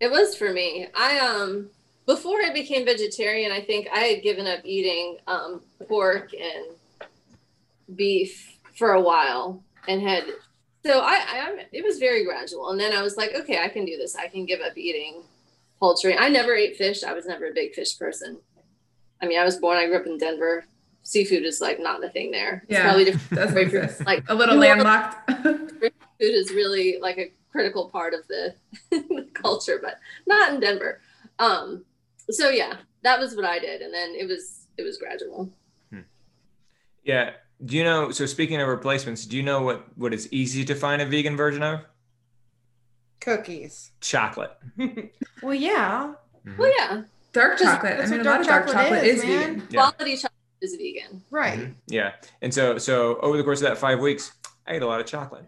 [SPEAKER 3] It was for me. I um before I became vegetarian, I think I had given up eating um pork and beef for a while and had so I, I it was very gradual and then I was like, okay, I can do this. I can give up eating poultry. I never ate fish. I was never a big fish person. I mean, I was born, I grew up in Denver. Seafood is like not the thing there. It's
[SPEAKER 2] Yeah.
[SPEAKER 3] probably different.
[SPEAKER 2] Doesn't exist.
[SPEAKER 3] Like
[SPEAKER 2] A little landlocked.
[SPEAKER 3] food is really like a critical part of the, the culture, but not in Denver. Um, so yeah, that was what I did, and then it was it was gradual.
[SPEAKER 1] yeah do you know so speaking of replacements do you know what what is easy to find a vegan version of
[SPEAKER 4] Cookies.
[SPEAKER 1] chocolate
[SPEAKER 4] Well, yeah.
[SPEAKER 1] Mhm.
[SPEAKER 3] Well, yeah,
[SPEAKER 2] dark
[SPEAKER 4] Just-
[SPEAKER 2] chocolate. I
[SPEAKER 4] that's
[SPEAKER 2] mean,
[SPEAKER 4] what
[SPEAKER 2] a lot of
[SPEAKER 4] dark
[SPEAKER 2] dark
[SPEAKER 4] chocolate
[SPEAKER 2] chocolate
[SPEAKER 4] is,
[SPEAKER 2] is,
[SPEAKER 4] man.
[SPEAKER 2] vegan.
[SPEAKER 1] Yeah.
[SPEAKER 3] quality chocolate is vegan.
[SPEAKER 4] Right.
[SPEAKER 1] Mhm. yeah and so so over the course of that five weeks i ate a lot of chocolate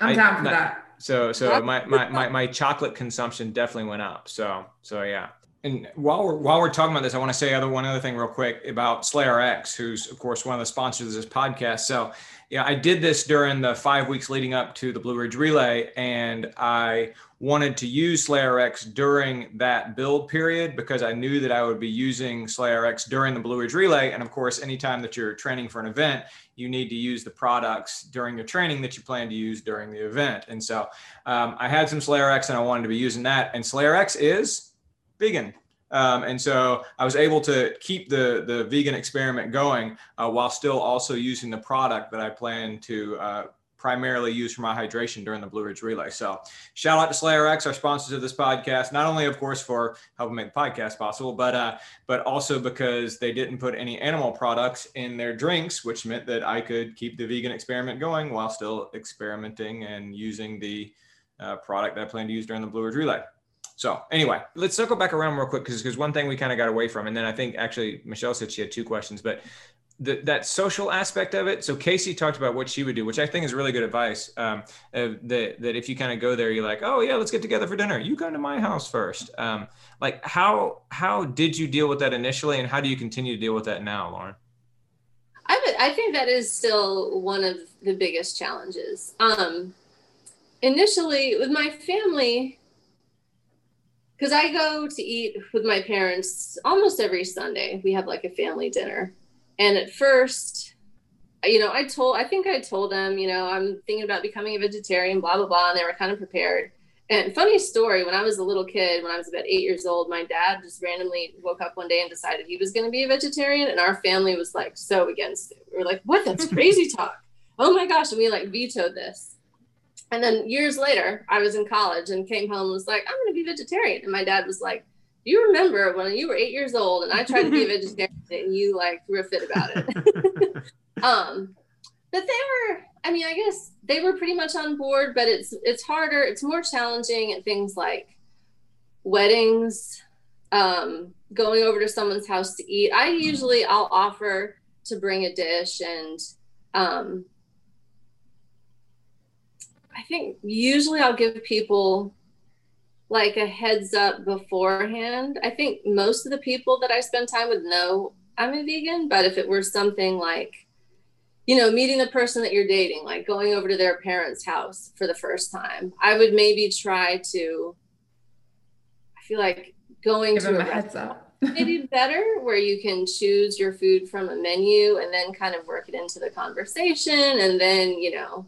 [SPEAKER 2] I'm
[SPEAKER 1] I-
[SPEAKER 2] down for
[SPEAKER 1] not-
[SPEAKER 2] that.
[SPEAKER 1] So so my, my my my chocolate consumption definitely went up. So so yeah. And while we're while we're talking about this, I want to say other one other thing real quick about SlayerX, who's of course one of the sponsors of this podcast. So yeah, I did this during the five weeks leading up to the Blue Ridge Relay, and I wanted to use SlayerX during that build period because I knew that I would be using SlayerX during the Blue Ridge Relay. And of course, anytime that you're training for an event, you need to use the products during your training that you plan to use during the event. And so um, I had some SlayerX and I wanted to be using that. And SlayerX is vegan. Um, and so I was able to keep the, the vegan experiment going uh, while still also using the product that I plan to uh, primarily use for my hydration during the Blue Ridge Relay. So shout out to SlayerX, our sponsors of this podcast, not only of course for helping make the podcast possible, but uh, but also because they didn't put any animal products in their drinks, which meant that I could keep the vegan experiment going while still experimenting and using the uh, product that I plan to use during the Blue Ridge Relay. So anyway, let's circle back around real quick because because one thing we kind of got away from, and then I think actually Michelle said she had two questions, but the, that social aspect of it. So Casey talked about what she would do, which I think is really good advice. Um, uh, that that if you kind of go there, you're like, oh yeah, let's get together for dinner. You come to my house first. Um, like how how did you deal with that initially, and how do you continue to deal with that now, Lauren?
[SPEAKER 3] I would, I think that is still one of the biggest challenges. Um, initially, with my family, because I go to eat with my parents almost every Sunday. We have like a family dinner, and at first, you know, I told, I think I told them, you know, I'm thinking about becoming a vegetarian, blah blah blah, and they were kind of prepared. And funny story, when I was a little kid, when I was about eight years old, my dad just randomly woke up one day and decided he was going to be a vegetarian. And our family was like so against it. We were like, what? That's crazy talk. Oh my gosh. And we like vetoed this. And then years later, I was in college and came home and was like, I'm going to be vegetarian. And my dad was like, you remember when you were eight years old and I tried to be a vegetarian and you like threw a fit about it. um, but they were, I mean, I guess they were pretty much on board, but it's it's harder, it's more challenging at things like weddings, um, going over to someone's house to eat. I usually I'll offer to bring a dish and um, I think usually I'll give people like a heads up beforehand. I think most of the people that I spend time with know I'm a vegan, but if it were something like, you know, meeting the person that you're dating, like going over to their parents' house for the first time, I would maybe try to. I feel like going
[SPEAKER 2] Give
[SPEAKER 3] to a
[SPEAKER 2] a heads up.
[SPEAKER 3] maybe better where you can choose your food from a menu and then kind of work it into the conversation and then you know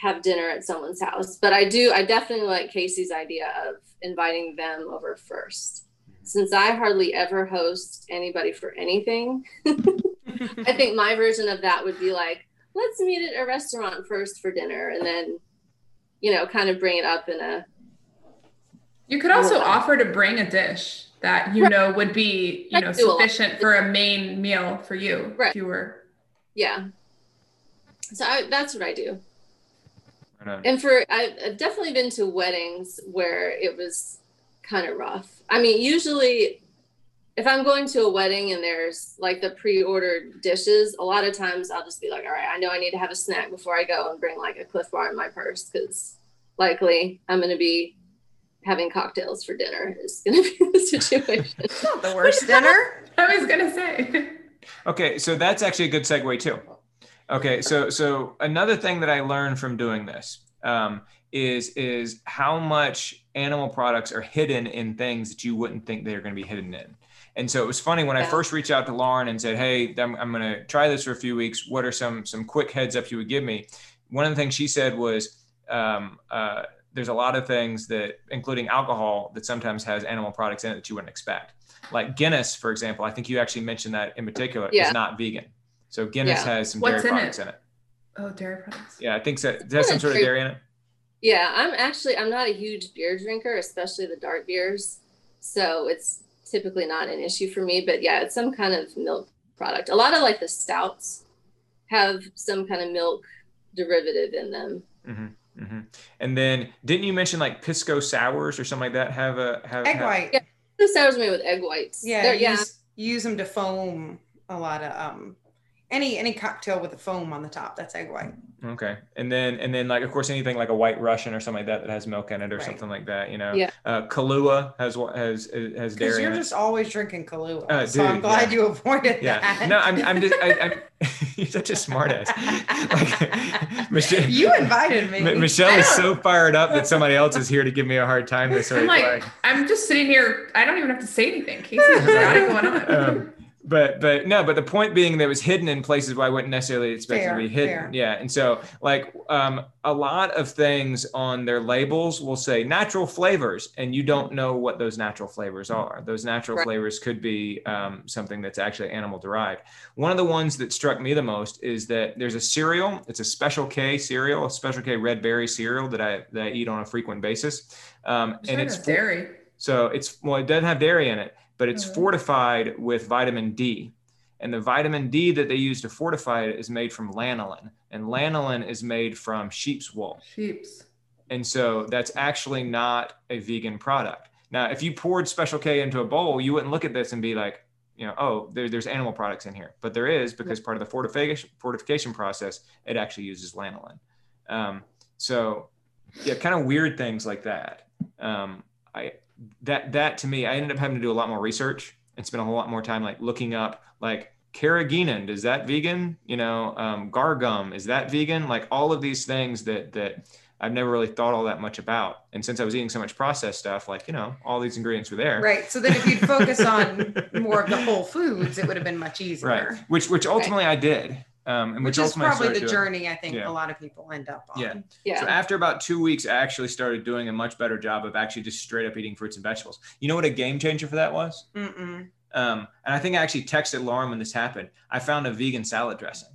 [SPEAKER 3] have dinner at someone's house but i do i definitely like casey's idea of inviting them over first mm-hmm. since i hardly ever host anybody for anything i think my version of that would be like let's meet at a restaurant first for dinner and then you know kind of bring it up in a
[SPEAKER 2] You could also
[SPEAKER 3] Yeah.
[SPEAKER 2] offer to bring a dish that you
[SPEAKER 3] Right.
[SPEAKER 2] know would be, you know,
[SPEAKER 3] do a
[SPEAKER 2] sufficient for a main meal for you.
[SPEAKER 3] Right.
[SPEAKER 2] If you were
[SPEAKER 3] yeah so I, that's what i do
[SPEAKER 1] Right
[SPEAKER 3] and for I've, I've definitely been to weddings where it was kind of rough i mean usually if i'm going to a wedding and there's like the pre-ordered dishes a lot of times i'll just be like all right i know i need to have a snack before i go and bring like a Clif bar in my purse because likely i'm going to be having cocktails for dinner is going to be the situation
[SPEAKER 4] It's not the worst dinner.
[SPEAKER 2] I was gonna say.
[SPEAKER 1] Okay, so that's actually a good segue too. Okay, so so another thing that I learned from doing this um, is is how much animal products are hidden in things that you wouldn't think they're going to be hidden in. And so it was funny when I first reached out to Lauren and said, "Hey, I'm, I'm going to try this for a few weeks. What are some some quick heads up you would give me?" One of the things she said was, um, uh, "There's a lot of things that, including alcohol, that sometimes has animal products in it that you wouldn't expect." Like Guinness, for example, I think you actually mentioned that in particular
[SPEAKER 3] Yeah.
[SPEAKER 1] is not vegan. So Guinness
[SPEAKER 3] Yeah.
[SPEAKER 1] has some
[SPEAKER 2] What's
[SPEAKER 1] dairy
[SPEAKER 2] in
[SPEAKER 1] products
[SPEAKER 2] it?
[SPEAKER 1] in it.
[SPEAKER 2] Oh, dairy products.
[SPEAKER 1] Yeah, I think so. Does that have some sort of dairy in it?
[SPEAKER 3] Yeah, I'm actually I'm not a huge beer drinker, especially the dark beers. So it's typically not an issue for me, but yeah, it's some kind of milk product. A lot of like the stouts have some kind of milk derivative in them.
[SPEAKER 1] hmm hmm And then didn't you mention like pisco sours or something like that have a have
[SPEAKER 4] Egg
[SPEAKER 1] have-
[SPEAKER 4] white.
[SPEAKER 3] Yeah. The sours made with egg whites.
[SPEAKER 4] Yeah,
[SPEAKER 3] They're-
[SPEAKER 4] use,
[SPEAKER 3] yeah.
[SPEAKER 4] use them to foam a lot of um any any cocktail with a foam on the top. That's egg white.
[SPEAKER 1] Okay, and then and then like of course anything like a White Russian or something like that that has milk in it or
[SPEAKER 4] Right.
[SPEAKER 1] something like that. You know,
[SPEAKER 3] Yeah.
[SPEAKER 1] Uh, Kahlua has what has has
[SPEAKER 4] Because
[SPEAKER 1] dairy
[SPEAKER 4] you're
[SPEAKER 1] in it.
[SPEAKER 4] just always drinking Kahlua.
[SPEAKER 1] Uh,
[SPEAKER 4] so I'm glad
[SPEAKER 1] yeah.
[SPEAKER 4] you avoided
[SPEAKER 1] Yeah,
[SPEAKER 4] that.
[SPEAKER 1] no, I'm I'm just I, I'm you're such a smartass. like Michelle,
[SPEAKER 4] you invited me.
[SPEAKER 1] M- Michelle is so fired up that somebody else is here to give me a hard time this
[SPEAKER 2] I'm
[SPEAKER 1] week.
[SPEAKER 2] like, I'm just sitting here. I don't even have to say anything. Casey's just got it going on.
[SPEAKER 1] um, but but no, but the point being that it was hidden in places where I wouldn't necessarily expect it to be hidden.
[SPEAKER 4] fair.
[SPEAKER 1] Yeah, and so like um, a lot of things on their labels will say natural flavors, and you don't know what those natural flavors are. Those natural
[SPEAKER 3] Right.
[SPEAKER 1] flavors could be um, something that's actually animal derived. One of the ones that struck me the most is that there's a cereal. It's a Special K cereal, a Special K red berry cereal that I that I eat on a frequent basis, um, and it's
[SPEAKER 2] dairy.
[SPEAKER 1] so it's well, it doesn't have dairy in it, but it's
[SPEAKER 2] Mhm.
[SPEAKER 1] fortified with vitamin D. And the vitamin D that they use to fortify it is made from lanolin, and lanolin is made from sheep's wool.
[SPEAKER 2] Sheeps.
[SPEAKER 1] And so that's actually not a vegan product. Now, if you poured Special K into a bowl, you wouldn't look at this and be like, you know, oh, there, there's animal products in here. But there is because part of the fortification fortification process, it actually uses lanolin. Um, so, yeah, kind of weird things like that. Um, I that that to me, I ended up having to do a lot more research and spend a whole lot more time like looking up like carrageenan, is that vegan? You know, um, guar gum, is that vegan? Like all of these things that that I've never really thought all that much about. And since I was eating so much processed stuff, like, you know, all these ingredients were there.
[SPEAKER 4] Right. So then if you'd focus on more of the whole foods, it would have been much easier.
[SPEAKER 1] Right. Which which ultimately I did. Um, and which,
[SPEAKER 4] Which is
[SPEAKER 1] ultimately
[SPEAKER 4] probably the
[SPEAKER 1] doing.
[SPEAKER 4] journey I think
[SPEAKER 1] Yeah.
[SPEAKER 4] a lot of people end up on.
[SPEAKER 1] Yeah.
[SPEAKER 3] Yeah.
[SPEAKER 1] So after about two weeks, I actually started doing a much better job of actually just straight up eating fruits and vegetables. You know what a game changer for that was?
[SPEAKER 4] Mm-mm.
[SPEAKER 1] Um, and I think I actually texted Lauren when this happened. I found a vegan salad dressing.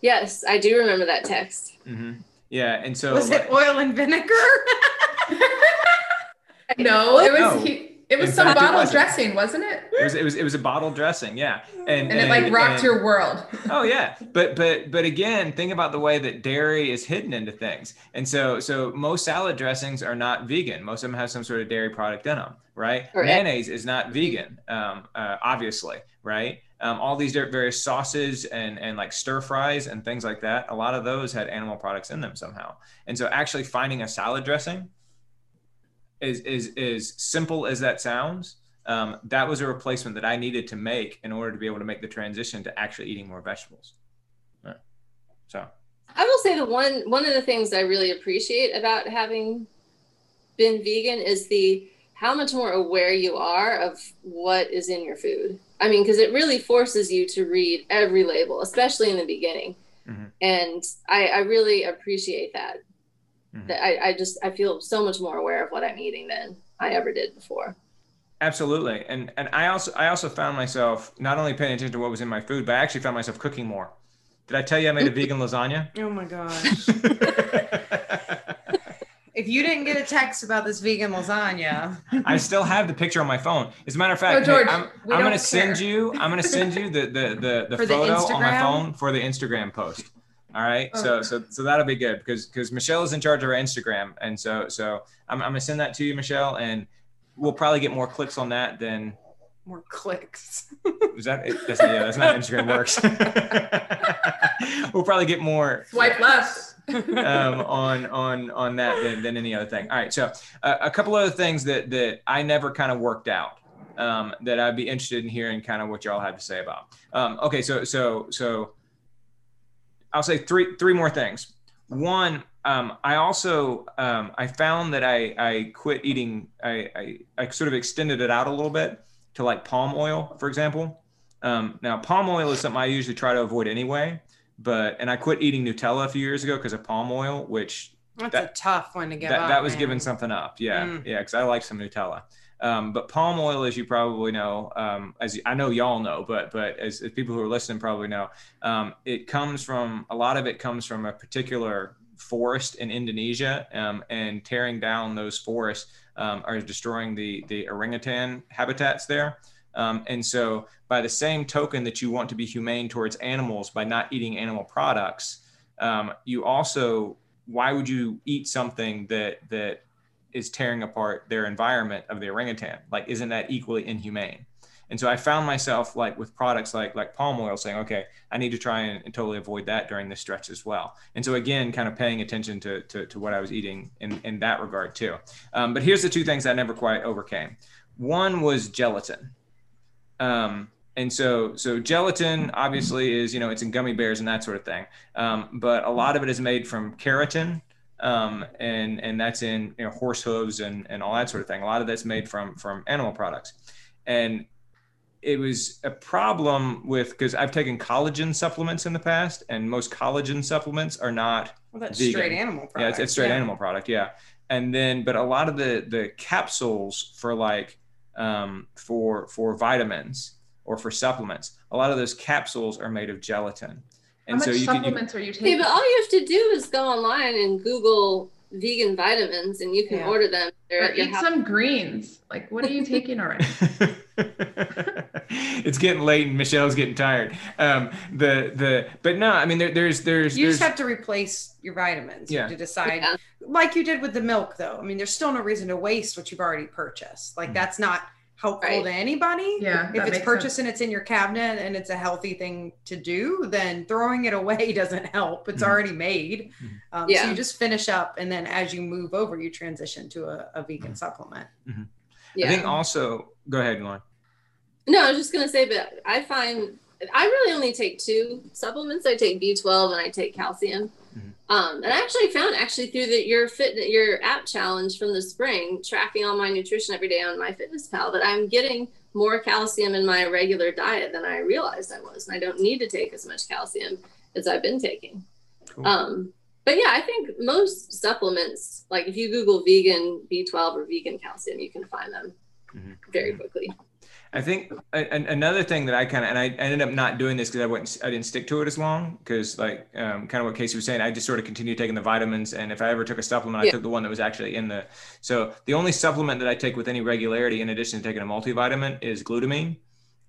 [SPEAKER 3] Yes, I do remember that text.
[SPEAKER 1] hmm Yeah, and so
[SPEAKER 4] Was
[SPEAKER 1] like-
[SPEAKER 4] it oil and vinegar?
[SPEAKER 2] No, it was
[SPEAKER 1] No.
[SPEAKER 2] he, It was
[SPEAKER 1] In
[SPEAKER 2] some
[SPEAKER 1] fact,
[SPEAKER 2] bottle
[SPEAKER 1] wasn't.
[SPEAKER 2] dressing, wasn't it?
[SPEAKER 1] It was it was it was a bottle dressing, yeah, and
[SPEAKER 2] And it like rocked
[SPEAKER 1] and-
[SPEAKER 2] your world.
[SPEAKER 1] Oh yeah, but but but again, think about the way that dairy is hidden into things, and so so most salad dressings are not vegan. Most of them have some sort of dairy product in them, right?
[SPEAKER 3] Or egg.
[SPEAKER 1] Mayonnaise is not vegan, um, uh, obviously, right? Um, all these various sauces and and like stir fries and things like that. A lot of those had animal products in them somehow, and so actually finding a salad dressing is is is simple as that sounds. Um, that was a replacement that I needed to make in order to be able to make the transition to actually eating more vegetables. Right. So
[SPEAKER 3] I will say the one one of the things I really appreciate about having been vegan is the how much more aware you are of what is in your food. I mean, because it really forces you to read every label, especially in the beginning.
[SPEAKER 1] Mhm.
[SPEAKER 3] And I, I really appreciate that.
[SPEAKER 1] Mhm.
[SPEAKER 3] That I, I just I feel so much more aware of what I'm eating than I ever did before.
[SPEAKER 1] absolutely, and and I also I also found myself not only paying attention to what was in my food, but I actually found myself cooking more. Did I tell you I made a vegan lasagna?
[SPEAKER 4] Oh my gosh. if you didn't get a text about this vegan lasagna,
[SPEAKER 1] I still have the picture on my phone. As a matter of fact,
[SPEAKER 2] Oh,
[SPEAKER 1] hey,
[SPEAKER 2] George,
[SPEAKER 1] I'm,
[SPEAKER 2] we
[SPEAKER 1] I'm
[SPEAKER 2] don't
[SPEAKER 1] gonna send you. I'm gonna send you the the the, the
[SPEAKER 4] For the
[SPEAKER 1] photo on my phone for the Instagram post. All right, so
[SPEAKER 2] Oh.
[SPEAKER 1] so so that'll be good because because Michelle is in charge of our Instagram, and so so I'm, I'm gonna send that to you, Michelle, and we'll probably get more clicks on that than
[SPEAKER 4] more clicks.
[SPEAKER 1] is that that's, yeah that's not how Instagram works. we'll probably get more
[SPEAKER 2] Swipe left.
[SPEAKER 1] um, on on on that than, than any other thing. All right, so uh, a couple other things that that I never kind of worked out um, that I'd be interested in hearing kind of what y'all have to say about. Um, okay, so so so I'll say three three more things. One, um, I also um, I found that I I quit eating. I, I I sort of extended it out a little bit to like palm oil, for example. Um, now, palm oil is something I usually try to avoid anyway. But and I quit eating Nutella a few years ago because of palm oil, which
[SPEAKER 4] That's
[SPEAKER 1] That-
[SPEAKER 4] a tough one to give
[SPEAKER 1] that,
[SPEAKER 4] up.
[SPEAKER 1] that was
[SPEAKER 4] man.
[SPEAKER 1] giving something up. Yeah,
[SPEAKER 4] Mm.
[SPEAKER 1] yeah, because I like some Nutella. Um, but palm oil, as you probably know, um, as I know y'all know, but but as, as people who are listening probably know, um, it comes from a lot of it comes from a particular forest in Indonesia, um, and tearing down those forests um, are destroying the the orangutan habitats there. Um, and so, by the same token that you want to be humane towards animals by not eating animal products, you also why would you eat something that that is tearing apart their environment of the orangutan? Like, isn't that equally inhumane? And so I found myself like with products like like palm oil saying, okay, I need to try and, and totally avoid that during this stretch as well. And so again, kind of paying attention to to, to what I was eating in in that regard too. Um, but here's the two things I never quite overcame. One was gelatin. Um, and so, so gelatin obviously is, you know, it's in gummy bears and that sort of thing. Um, but a lot of it is made from keratin, um, and and that's in you know, horse hooves and and all that sort of thing. A lot of that's made from from animal products, and it was a problem with because I've taken collagen supplements in the past, and most collagen supplements are not
[SPEAKER 4] Well, that's
[SPEAKER 1] vegan.
[SPEAKER 4] straight animal product.
[SPEAKER 1] yeah, it's, it's straight
[SPEAKER 4] yeah.
[SPEAKER 1] animal product. Yeah, and then but a lot of the the capsules for like um, for for vitamins or for supplements, a lot of those capsules are made of gelatin,
[SPEAKER 2] How
[SPEAKER 1] and
[SPEAKER 2] much
[SPEAKER 1] so you can. You,
[SPEAKER 2] supplements are you
[SPEAKER 3] Okay,
[SPEAKER 2] taking?
[SPEAKER 3] but all you have to do is go online and Google vegan vitamins, and you can
[SPEAKER 4] Yeah.
[SPEAKER 3] order them. They're
[SPEAKER 2] Or eat
[SPEAKER 3] house.
[SPEAKER 2] some greens. Like, what are you taking already?
[SPEAKER 1] it's getting late and Michelle's getting tired. Um, the the but no, I mean there, there's there's
[SPEAKER 4] You
[SPEAKER 1] there's
[SPEAKER 4] just have to replace your vitamins. You have
[SPEAKER 1] Yeah.
[SPEAKER 4] to decide,
[SPEAKER 3] Yeah.
[SPEAKER 4] like you did with the milk, though. I mean, there's still no reason to waste what you've already purchased. Like
[SPEAKER 1] Mhm.
[SPEAKER 4] that's not helpful
[SPEAKER 3] Right.
[SPEAKER 4] to anybody.
[SPEAKER 2] Yeah,
[SPEAKER 4] If it's
[SPEAKER 2] makes
[SPEAKER 4] purchased
[SPEAKER 2] sense.
[SPEAKER 4] and it's in your cabinet and it's a healthy thing to do, then throwing it away doesn't help. It's
[SPEAKER 1] Mhm.
[SPEAKER 4] already made.
[SPEAKER 1] Mhm.
[SPEAKER 4] Um, So you just finish up, and then as you move over, you transition to a, a vegan supplement.
[SPEAKER 3] Yeah.
[SPEAKER 1] I think also go ahead, Lauren.
[SPEAKER 3] No, I was just gonna say, but I find I really only take two supplements. I take B12 and I take calcium. Um, and I actually found actually through the your fit your app challenge from the spring, tracking all my nutrition every day on MyFitnessPal, that I'm getting more calcium in my regular diet than I realized I was, and I don't need to take as much calcium as I've been taking.
[SPEAKER 1] Cool.
[SPEAKER 3] Um, but yeah, I think most supplements, like if you Google vegan B12 or vegan calcium, you can find them
[SPEAKER 1] Mhm.
[SPEAKER 3] very quickly.
[SPEAKER 1] I think another thing that I kind of and I ended up not doing this because I wouldn't I didn't stick to it as long because like um, kind of what Casey was saying I just sort of continued taking the vitamins and if I ever took a supplement I took the one that was actually in the so the only supplement that I take with any regularity in addition to taking a multivitamin is glutamine,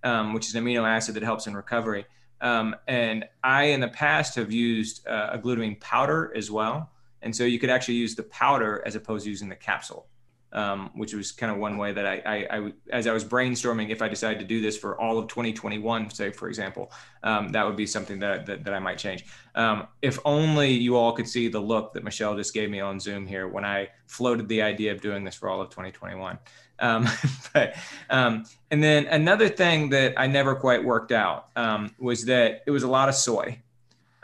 [SPEAKER 1] um, which is an amino acid that helps in recovery. Um, and I in the past have used uh, a glutamine powder as well, and so you could actually use the powder as opposed to using the capsule um, which was kind of one way that I, I, I, as I was brainstorming, if I decided to do this for all of 2021, say for example, um, that would be something that, that, that I might change. Um, if only you all could see the look that Michelle just gave me on Zoom here when I floated the idea of doing this for all of 2021. Um, but um, and then another thing that I never quite worked out um, was that it was a lot of soy.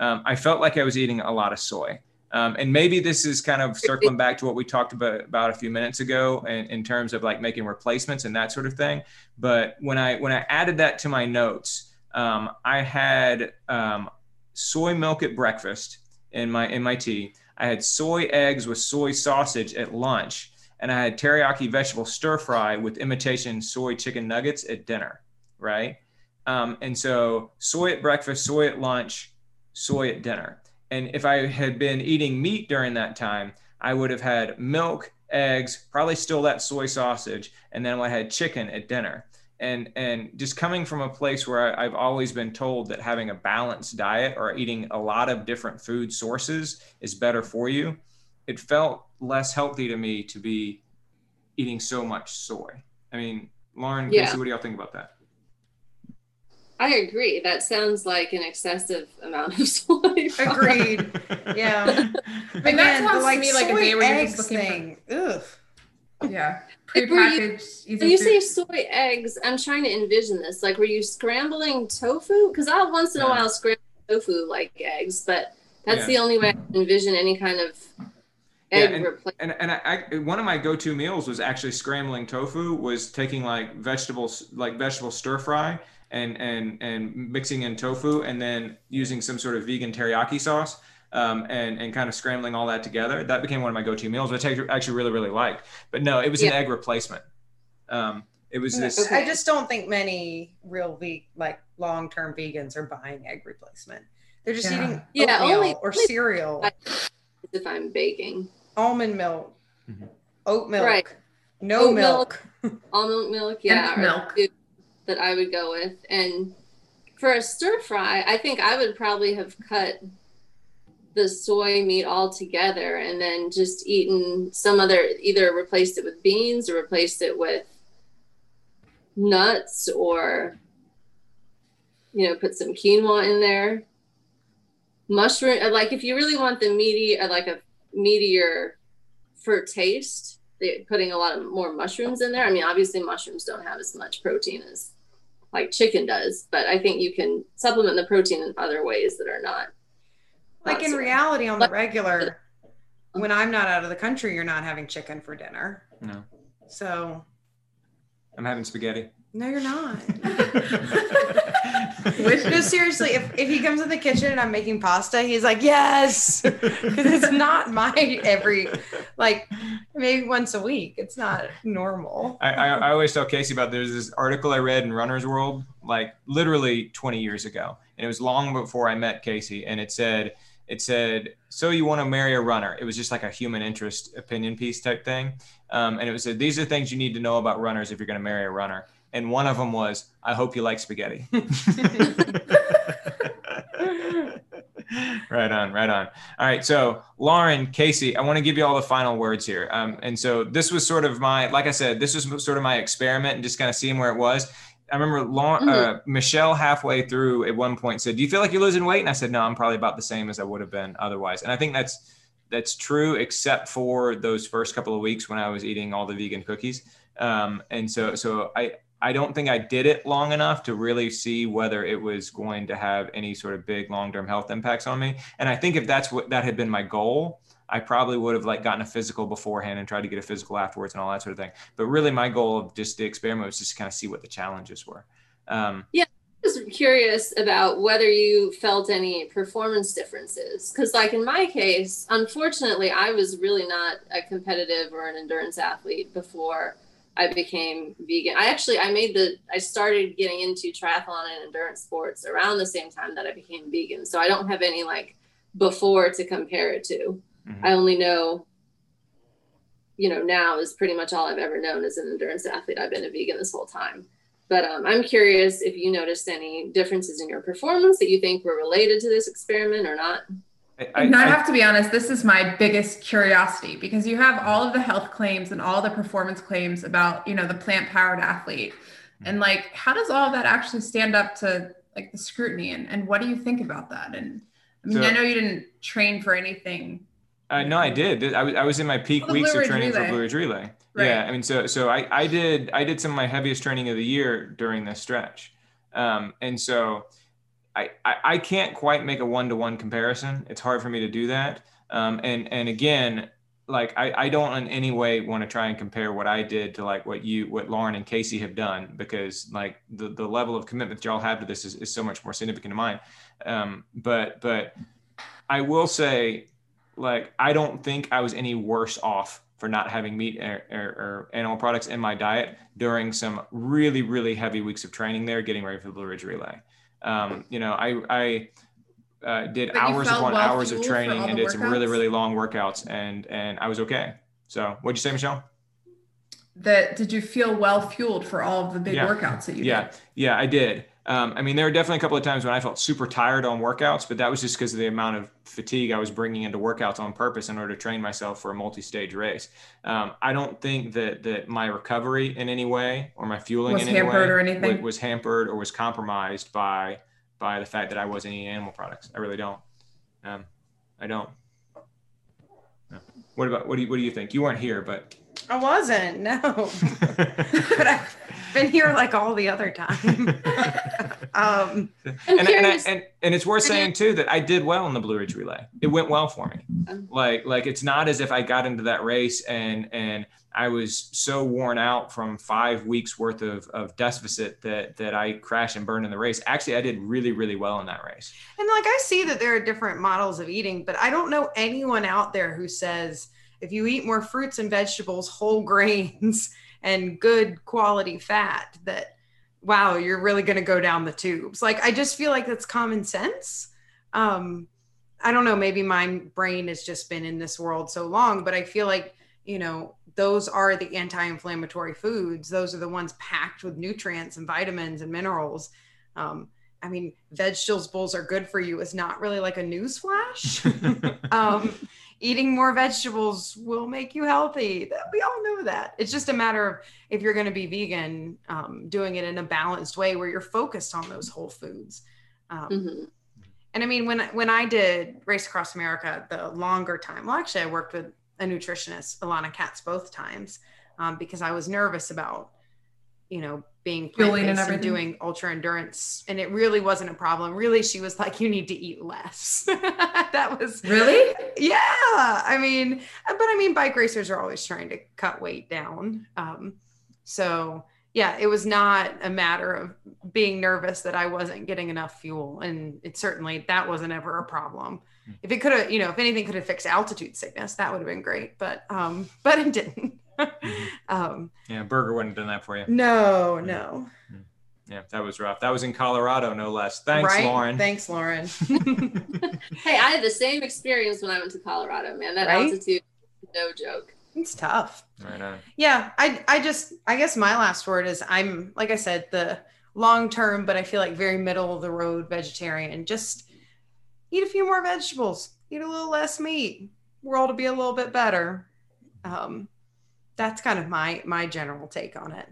[SPEAKER 1] I felt like I was eating a lot of soy. Um, and maybe this is kind of circling back to what we talked about, about a few minutes ago in, in terms of like making replacements and that sort of thing. But when I when I added that to my notes, um, I had um, soy milk at breakfast in my in my tea. I had soy eggs with soy sausage at lunch, and I had teriyaki vegetable stir fry with imitation soy chicken nuggets at dinner. Right, um, and so soy at breakfast, soy at lunch, soy at dinner. And if I had been eating meat during that time, I would have had milk, eggs, probably still that soy sausage, and then I had chicken at dinner. And and just coming from a place where I, I've always been told that having a balanced diet or eating a lot of different food sources is better for you, it felt less healthy to me to be eating so much soy. I mean, Lauren,
[SPEAKER 3] Yeah.
[SPEAKER 1] Casey, what do y'all think about that?
[SPEAKER 3] I agree. That sounds like an excessive amount of soy.
[SPEAKER 4] Agreed. Yeah.
[SPEAKER 2] And that sounds to me like a
[SPEAKER 4] soy
[SPEAKER 2] day where you're
[SPEAKER 4] eggs
[SPEAKER 2] just looking for-
[SPEAKER 4] thing. Ugh.
[SPEAKER 2] Yeah.
[SPEAKER 3] Like, were you-
[SPEAKER 2] Prepackaged.
[SPEAKER 3] When you say soy eggs, I'm trying to envision this. Like, were you scrambling tofu? Because I'll once in a while scramble tofu like eggs, but that's
[SPEAKER 1] Yeah.
[SPEAKER 3] the only way I can envision any kind of
[SPEAKER 1] Yeah,
[SPEAKER 3] egg
[SPEAKER 1] and-
[SPEAKER 3] replacement.
[SPEAKER 1] and and I, I one of my go-to meals was actually scrambling tofu was taking like vegetables like vegetable stir fry and and and mixing in tofu and then using some sort of vegan teriyaki sauce um, and and kind of scrambling all that together that became one of my go-to meals which I actually really really liked but no it was an egg replacement um, it was this
[SPEAKER 4] I just don't think many real ve- like long-term vegans are buying egg replacement. They're just
[SPEAKER 2] Yeah.
[SPEAKER 4] eating
[SPEAKER 3] Yeah,
[SPEAKER 4] oatmeal
[SPEAKER 3] only-
[SPEAKER 4] or cereal,
[SPEAKER 3] if I'm baking.
[SPEAKER 4] almond milk,
[SPEAKER 1] Mhm.
[SPEAKER 4] oat milk,
[SPEAKER 3] Right.
[SPEAKER 4] no
[SPEAKER 3] Oat
[SPEAKER 4] milk.
[SPEAKER 3] milk. Almond milk, yeah,
[SPEAKER 2] And
[SPEAKER 3] or
[SPEAKER 2] milk.
[SPEAKER 3] soup that I would go with. And for a stir fry, I think I would probably have cut the soy meat all together and then just eaten some other either replaced it with beans or replaced it with nuts or you know put some quinoa in there mushroom like if you really want the meaty uh, like a meatier for taste putting a lot of more mushrooms in there i mean obviously mushrooms don't have as much protein as like chicken does but i think you can supplement the protein in other ways that are not
[SPEAKER 4] Like in
[SPEAKER 3] soy.
[SPEAKER 4] reality, on
[SPEAKER 3] Like-
[SPEAKER 4] the regular, uh-huh. when I'm not out of the country, you're not having chicken for dinner.
[SPEAKER 1] no
[SPEAKER 4] So
[SPEAKER 1] I'm having spaghetti
[SPEAKER 4] no, you're not.
[SPEAKER 2] Wish-
[SPEAKER 4] no, seriously, if, if he comes in the kitchen and I'm making pasta, he's like, yes, because it's not my every like maybe once a week. It's not normal.
[SPEAKER 1] I, I, I always tell Casey about there's this article I read in Runner's World, like literally 20 years ago, and it was long before I met Casey, and it said it said so you want to marry a runner. It was just like a human interest opinion piece type thing, um, and it was said these are things you need to know about runners if you're going to marry a runner, and one of them was I hope you like spaghetti. right on, right on. All right, so Lauren, Casey, I want to give you all the final words here. Um, and so this was sort of my, like I said, this was sort of my experiment and just kind of seeing where it was. I remember Lauren, uh, Michelle halfway through at one point said, "Do you feel like you're losing weight?" And I said, "No, I'm probably about the same as I would have been otherwise." And I think that's that's true, except for those first couple of weeks when I was eating all the vegan cookies. Um, and so, so I I don't think I did it long enough to really see whether it was going to have any sort of big long-term health impacts on me. And I think if that's what that had been my goal, I probably would have like gotten a physical beforehand and tried to get a physical afterwards and all that sort of thing. But really, my goal of just the experiment was just to kind of see what the challenges were. Um,
[SPEAKER 3] I was curious about whether you felt any performance differences. Because, like in my case, unfortunately, I was really not a competitive or an endurance athlete before I became vegan. I actually I made the I started getting into triathlon and endurance sports around the same time that I became vegan. So I don't have any like before to compare it to. Mm-hmm. I only know you know now is pretty much all I've ever known as an endurance athlete. I've been a vegan this whole time. But um, I'm curious if you noticed any differences in your performance that you think were related to this experiment or not.
[SPEAKER 2] I, I, I, have to be honest, this is my biggest curiosity because you have all of the health claims and all the performance claims about, you know, the plant powered athlete. And like, how does all of that actually stand up to like the scrutiny and, and what do you think about that? And I mean, so, I know you didn't train for anything.
[SPEAKER 1] Uh, no, I did. I was, I was in my peak weeks of training relay. for Blue Ridge Relay. Right. Yeah. I mean, so, so I, I did, I did some of my heaviest training of the year during this stretch. Um, and so, I, I, can't quite make a one-to-one comparison. It's hard for me to do that. Um, and and again, like I, I don't in any way want to try and compare what I did to like what you what Lauren and Casey have done because like the, the level of commitment y'all have to this is, is so much more significant to mine. Um, but but I will say like I don't think I was any worse off for not having meat or, or, or, animal products in my diet during some really really heavy weeks of training there getting ready for the Blue Ridge Relay. Um, you know, I, I uh, did but hours upon well hours of training and did some really, really long workouts and, and I was okay. So what'd you say, Michelle?
[SPEAKER 2] That did you feel well fueled for all of the big yeah. workouts that you
[SPEAKER 1] yeah.
[SPEAKER 2] did?
[SPEAKER 1] Yeah, I did. Um, I mean, there were definitely a couple of times when I felt super tired on workouts, but that was just because of the amount of fatigue I was bringing into workouts on purpose in order to train myself for a multi-stage race. Um, I don't think that that my recovery in any way or my fueling was in any way or anything. Was, was hampered or was compromised by by the fact that I wasn't eating animal products. I really don't. Um, I don't. No. What about what do you what do you think? You weren't here, but
[SPEAKER 4] I wasn't. No, but I've been here like all the other time. um,
[SPEAKER 1] and, and, I, and, and it's worth saying too that I did well in the Blue Ridge Relay. It went well for me. Um, like like it's not as if I got into that race and and I was so worn out from five weeks worth of, of deficit that that I crashed and burned in the race. Actually, I did really really well in that race.
[SPEAKER 4] And like I see that there are different models of eating, but I don't know anyone out there who says if you eat more fruits and vegetables, whole grains, and good quality fat, that wow, you're really going to go down the tubes. Like, I just feel like that's common sense. Um, I don't know, maybe my brain has just been in this world so long, but I feel like, you know, those are the anti inflammatory foods. Those are the ones packed with nutrients and vitamins and minerals. Um, I mean, vegetables bowls are good for you is not really like a news flash. um, eating more vegetables will make you healthy. We all know that. It's just a matter of if you're going to be vegan, um, doing it in a balanced way where you're focused on those whole foods. Um, mm-hmm. And I mean, when when I did Race Across America, the longer time. Well, actually, I worked with a nutritionist, Ilana Katz, both times um, because I was nervous about, you know, being and, and doing ultra endurance and it really wasn't a problem. Really she was like you need to eat less. That was
[SPEAKER 2] really?
[SPEAKER 4] Yeah i mean but i mean bike racers are always trying to cut weight down um, so yeah it was not a matter of being nervous that i wasn't getting enough fuel and it certainly that wasn't ever a problem. Hmm. if it could have you know if anything could have fixed altitude sickness that would have been great but um but it didn't.
[SPEAKER 1] um, yeah, Burger wouldn't have done that for you.
[SPEAKER 4] No, mm-hmm. no.
[SPEAKER 1] Mm-hmm. Yeah, that was rough. That was in Colorado, no less. Thanks, right? Lauren.
[SPEAKER 4] Thanks, Lauren.
[SPEAKER 3] hey, I had the same experience when I went to Colorado, man. That right? altitude, no joke.
[SPEAKER 4] It's tough. Right on. Yeah, I I just I guess my last word is I'm like I said the long term, but I feel like very middle of the road vegetarian. Just eat a few more vegetables, eat a little less meat. World will be a little bit better. Um, that's kind of my my general take on it.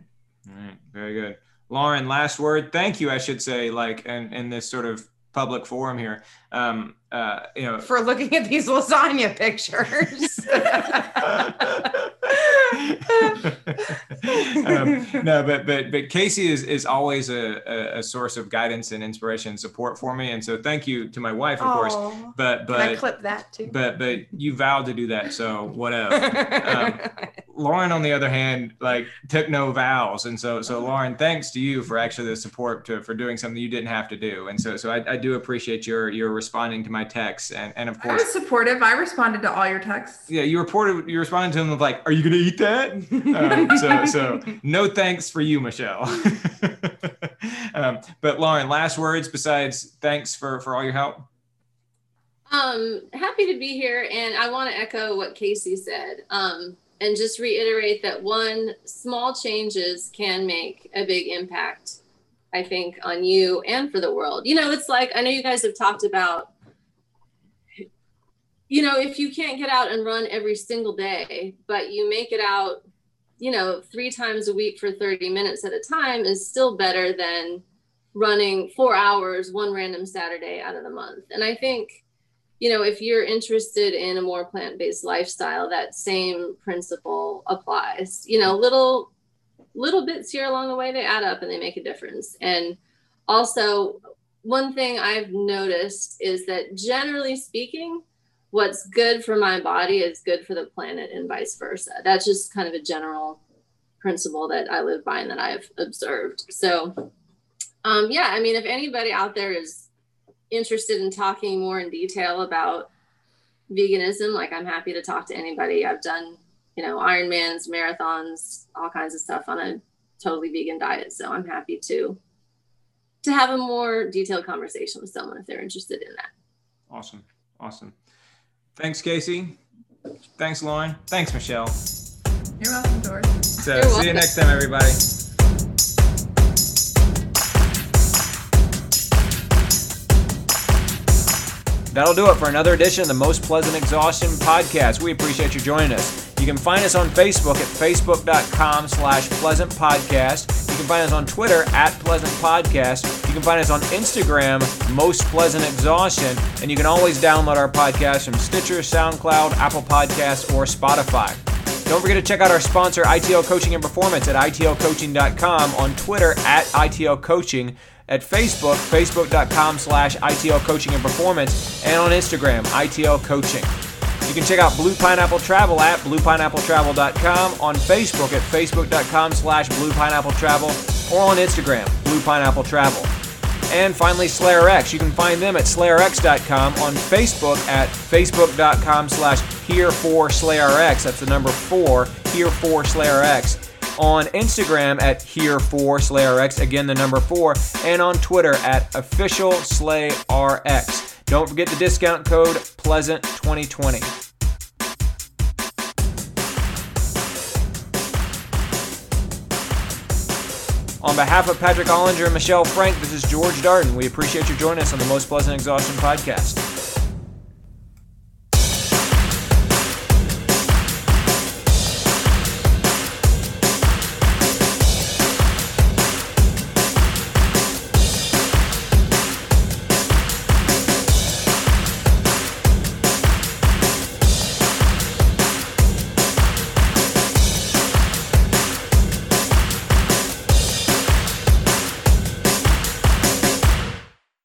[SPEAKER 1] All right, very good. Lauren, last word. Thank you, I should say, like in, in this sort of public forum here. Um, uh, you know,
[SPEAKER 4] for looking at these lasagna pictures.
[SPEAKER 1] um, no, but but but Casey is is always a, a, source of guidance and inspiration and support for me, and so thank you to my wife, of course. But but
[SPEAKER 4] I clip that too.
[SPEAKER 1] But but you vowed to do that, so whatever. Um, Lauren, on the other hand, like took no vows, and so so Lauren, thanks to you for actually the support to for doing something you didn't have to do, and so so I, I do appreciate your your responding to my texts, and and of course
[SPEAKER 2] I
[SPEAKER 1] course,
[SPEAKER 2] was supportive. I responded to all your texts.
[SPEAKER 1] yeah, you reported you responded to him with like, "Are you gonna eat that?" um, so so no thanks for you, Michelle. um, but Lauren, last words besides thanks for for all your help.
[SPEAKER 3] Um, happy to be here, and I want to echo what Casey said, um, and just reiterate that one small changes can make a big impact. I think on you and for the world. You know, it's like I know you guys have talked about. You know, if you can't get out and run every single day, but you make it out, you know, three times a week for 30 minutes at a time is still better than running four hours one random Saturday out of the month. And I think you know, if you're interested in a more plant-based lifestyle, that same principle applies. You know, little little bits here along the way they add up and they make a difference. And also, one thing I've noticed is that generally speaking, what's good for my body is good for the planet and vice versa. That's just kind of a general principle that I live by and that I've observed. So, um, yeah, I mean, if anybody out there is interested in talking more in detail about veganism, like I'm happy to talk to anybody. I've done, you know, Ironmans, marathons, all kinds of stuff on a totally vegan diet. So I'm happy to to have a more detailed conversation with someone if they're interested in that.
[SPEAKER 1] Awesome. Awesome. Thanks, Casey. Thanks, Lauren. Thanks, Michelle.
[SPEAKER 2] You're welcome, Doris.
[SPEAKER 1] So
[SPEAKER 3] You're
[SPEAKER 1] see you next time, everybody. That'll do it for another edition of the Most Pleasant Exhaustion podcast. We appreciate you joining us. You can find us on Facebook at facebook.com slash pleasant podcast. You can find us on Twitter at pleasant podcast. You can find us on Instagram, Most Pleasant Exhaustion. And you can always download our podcast from Stitcher, SoundCloud, Apple Podcasts, or Spotify. Don't forget to check out our sponsor, ITL Coaching and Performance at itlcoaching.com, on Twitter at ITL Coaching, at Facebook, facebook.com slash ITL Coaching and Performance, and on Instagram, ITL Coaching. You can check out Blue Pineapple Travel at bluepineappletravel.com, on Facebook at facebook.com slash bluepineappletravel, or on Instagram, Blue Pineapple Travel. And finally, SlayerX. You can find them at slayerx.com, on Facebook at facebook.com slash here for SlayerX. That's the number four, here for SlayerX. On Instagram at here for SlayerX, again the number four, and on Twitter at official Slay RX. Don't forget the discount code Pleasant2020. On behalf of Patrick Ollinger and Michelle Frank, this is George Darden. We appreciate you joining us on the Most Pleasant Exhaustion podcast.